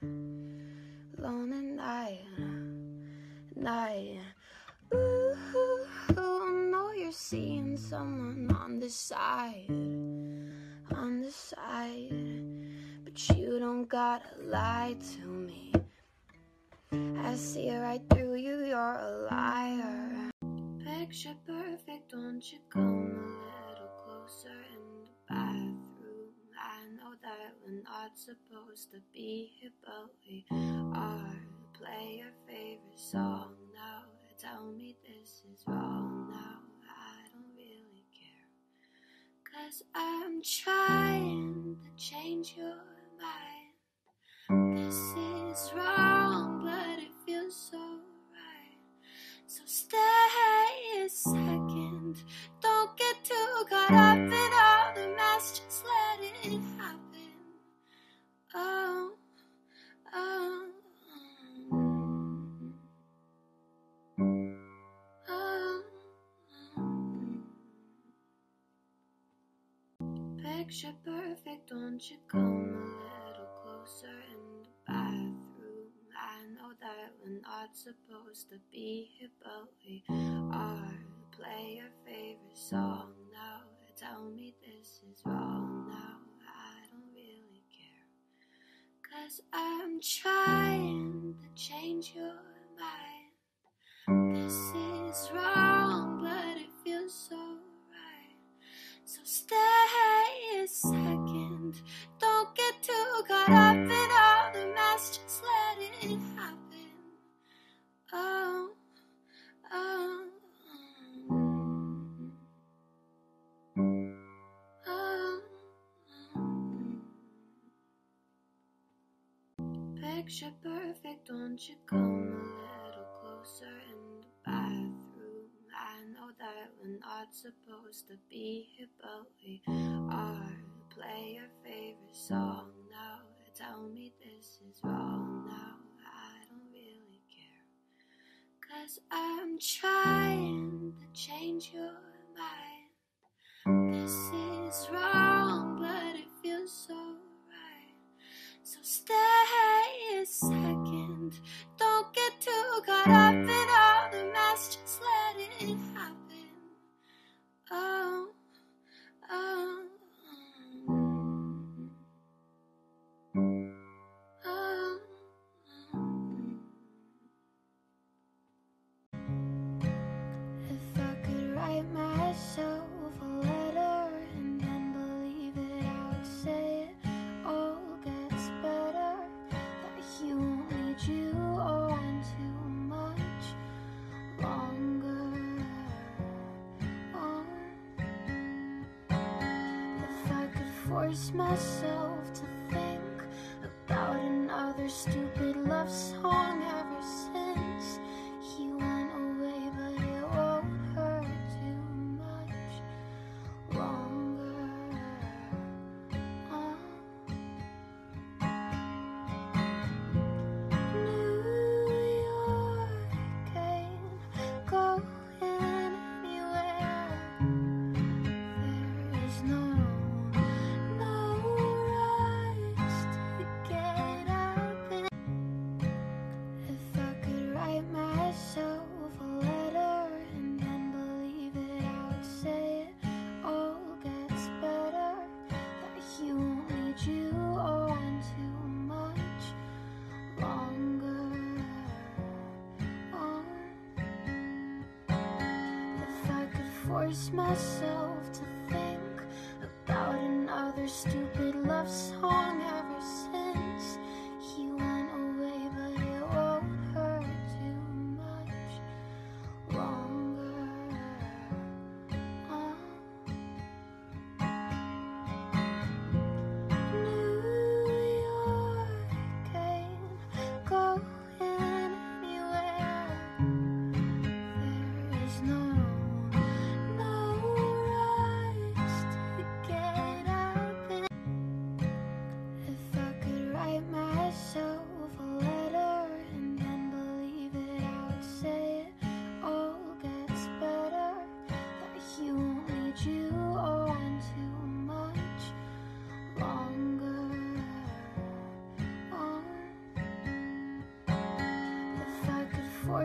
alone at night, night. Seeing someone on the side, on the side, but you don't gotta lie to me. I see right through you, you're a liar. Picture perfect, don't you come a little closer in the bathroom? I know that we're not supposed to be here, but we are. Play your favorite song now. Tell me this is wrong now. Cause I'm trying to change your mind. This is wrong, but it feels so right. So stay a second. Don't get too caught up in all the mess. Just let it happen. Oh, oh. Don't you come a little closer in the bathroom? I know that we're not supposed to be here, but we are. Play your favorite song now. Tell me this is wrong now. I don't really care. Cause I'm trying to change your mind. This is wrong, but it feels so right. So stay a second end. Don't get too caught up in all the mess, just let it happen. Oh, oh. oh. Picture perfect, don't you come a little closer in the bathroom? I know that we're not supposed to be here, but we are. Play your favorite song now. Tell me this is wrong now. I don't really care. Cause I'm trying to change your mind. This is wrong, but it feels so right. So stay a second. Don't get too caught up in all the mess. Just let it happen. Oh.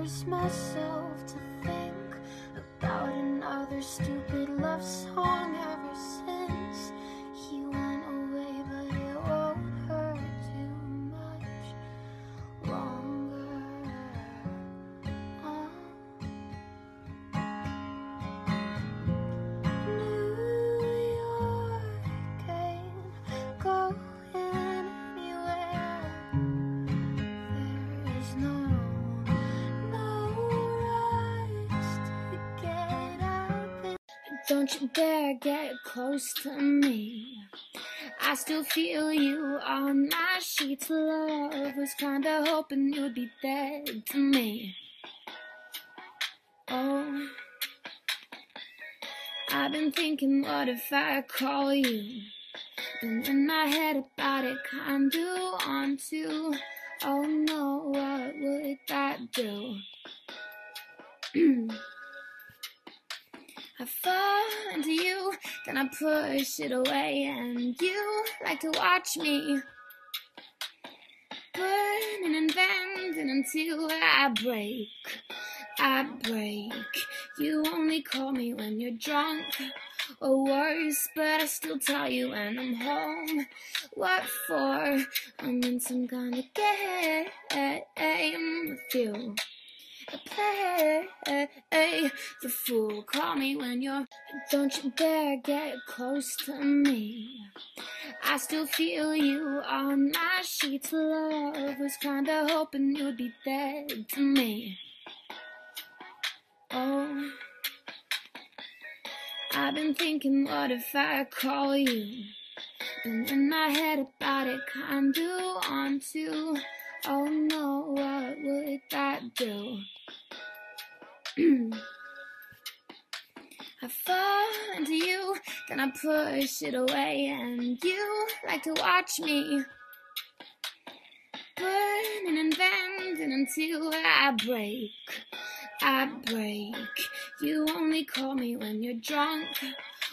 Force myself to think about another stupid don't you dare get close to me. I still feel you on my sheets. Love was kinda hoping you'd be dead to me. Oh, I've been thinking, what if I call you? Been in my head about it, kinda on to. Oh no, push it away, and you like to watch me burning and bending until I break. I break. You only call me when you're drunk or worse, but I still tell you when I'm home. What for? I'm in some kind of game with you. Play the fool. Call me when you're. Don't you dare get close to me. I still feel you on my sheets. Love was kinda hoping you'd be dead to me. Oh, I've been thinking, what if I call you? Been in my head about it, kinda on to. Oh no, what would that do? I fall into you, then I push it away, and you like to watch me burning and bending until I break. I break. You only call me when you're drunk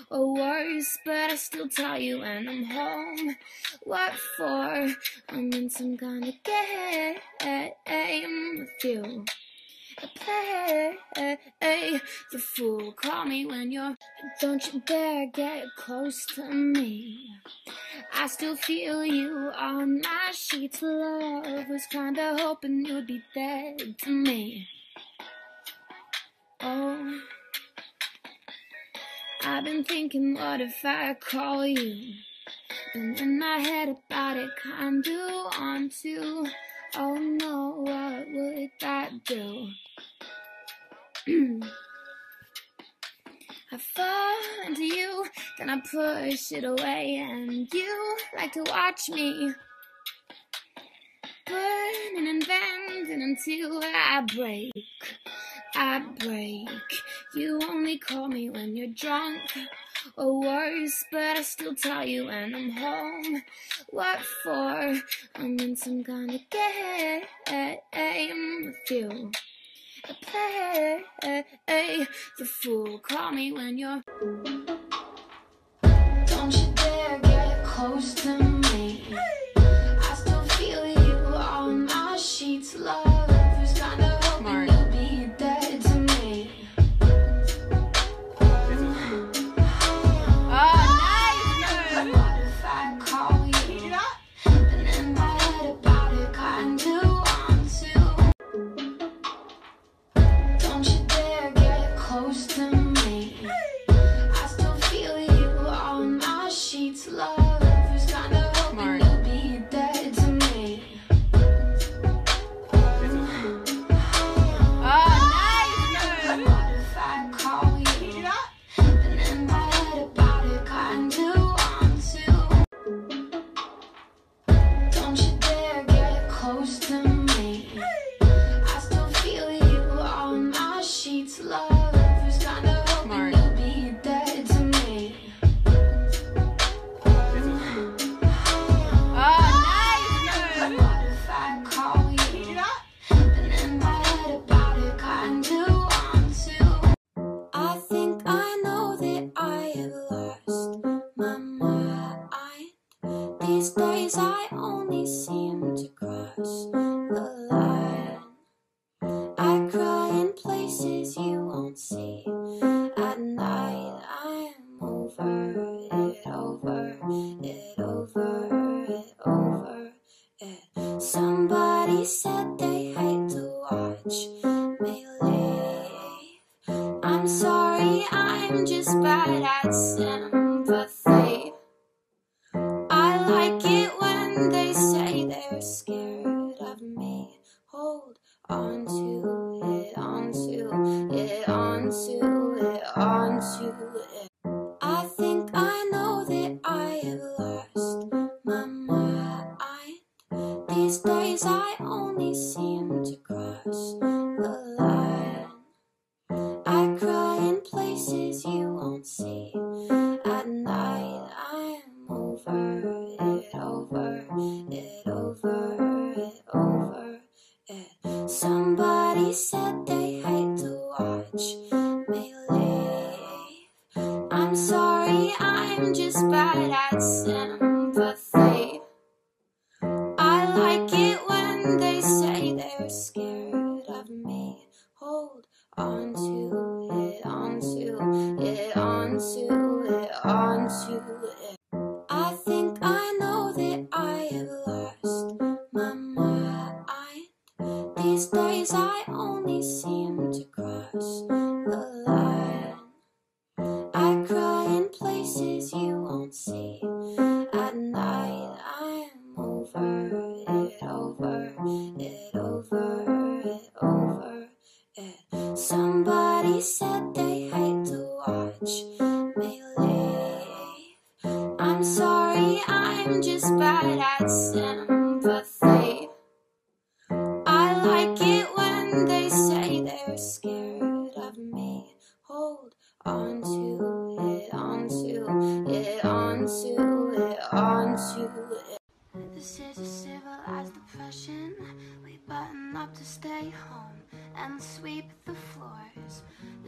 or worse, but I still tell you when I'm home. What for? I'm in some kind of game with you. I play the fool. Call me when you're. Don't you dare get close to me. I still feel you on my sheets. Love was kinda hoping you'd be dead to me. Oh, I've been thinking, what if I call you? Been in my head about it, kinda on to. Oh no, what would that do? I fall into you, then I push it away, and you like to watch me burning and bending until I break. I break. You only call me when you're drunk or worse, but I still tell you when I'm home. What for? I'm in some kind of game with you. I play the fool. Call me when you're. Don't you dare get close to me.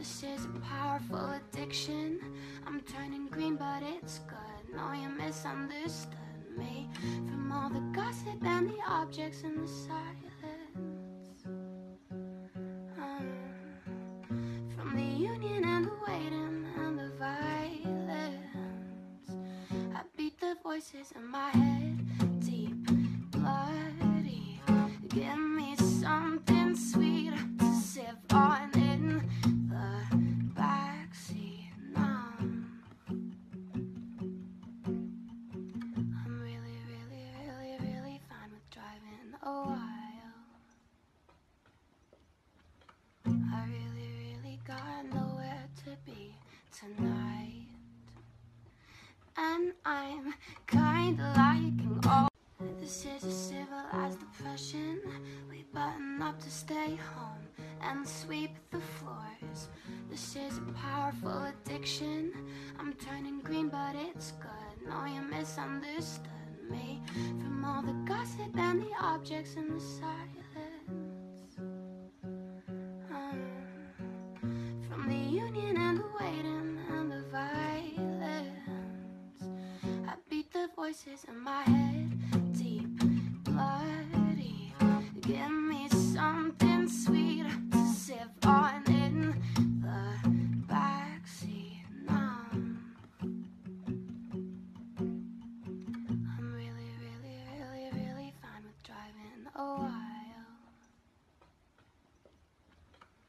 This is a powerful addiction. I'm turning green, but it's good. No, you misunderstood me. From all the gossip and the objects in the silence. Um, from the union and the waiting and the violence. I beat the voices in my head, deep, bloody. Give me something sweet to sip on in And I'm kinda liking all. This is a civilized depression. We button up to stay home and sweep the floors. This is a powerful addiction. I'm turning green, but it's good. No, you misunderstood me. From all the gossip and the objects in the silence. Um, from the union the voices in my head, deep, bloody. Give me something sweet to sip on in the backseat. Numb. I'm really, really, really, really fine with driving a while.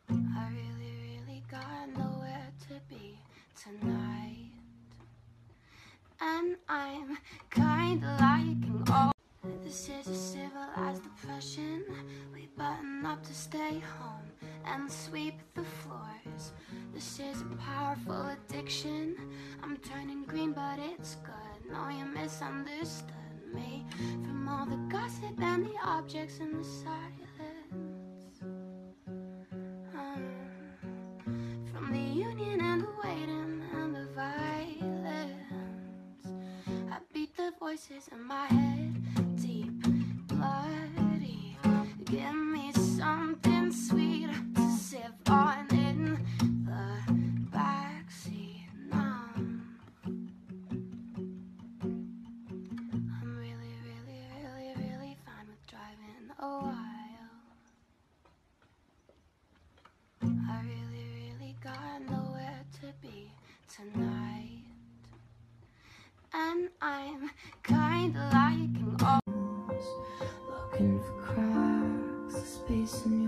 I really, really got nowhere to be tonight. And I'm kinda liking all. This is a civilized depression. We button up to stay home and sweep the floors. This is a powerful addiction. I'm turning green, but it's good. No, you misunderstood me. From all the gossip and the objects in the silence. Um, from the union and the waiting the voices in my head, deep, bloody. Give me something sweet to sip on in the backseat. Numb. I'm really, really, really, really fine with driving a while. I really, really got nowhere to be tonight. And I'm kinda liking all. Looking for cracks, space in your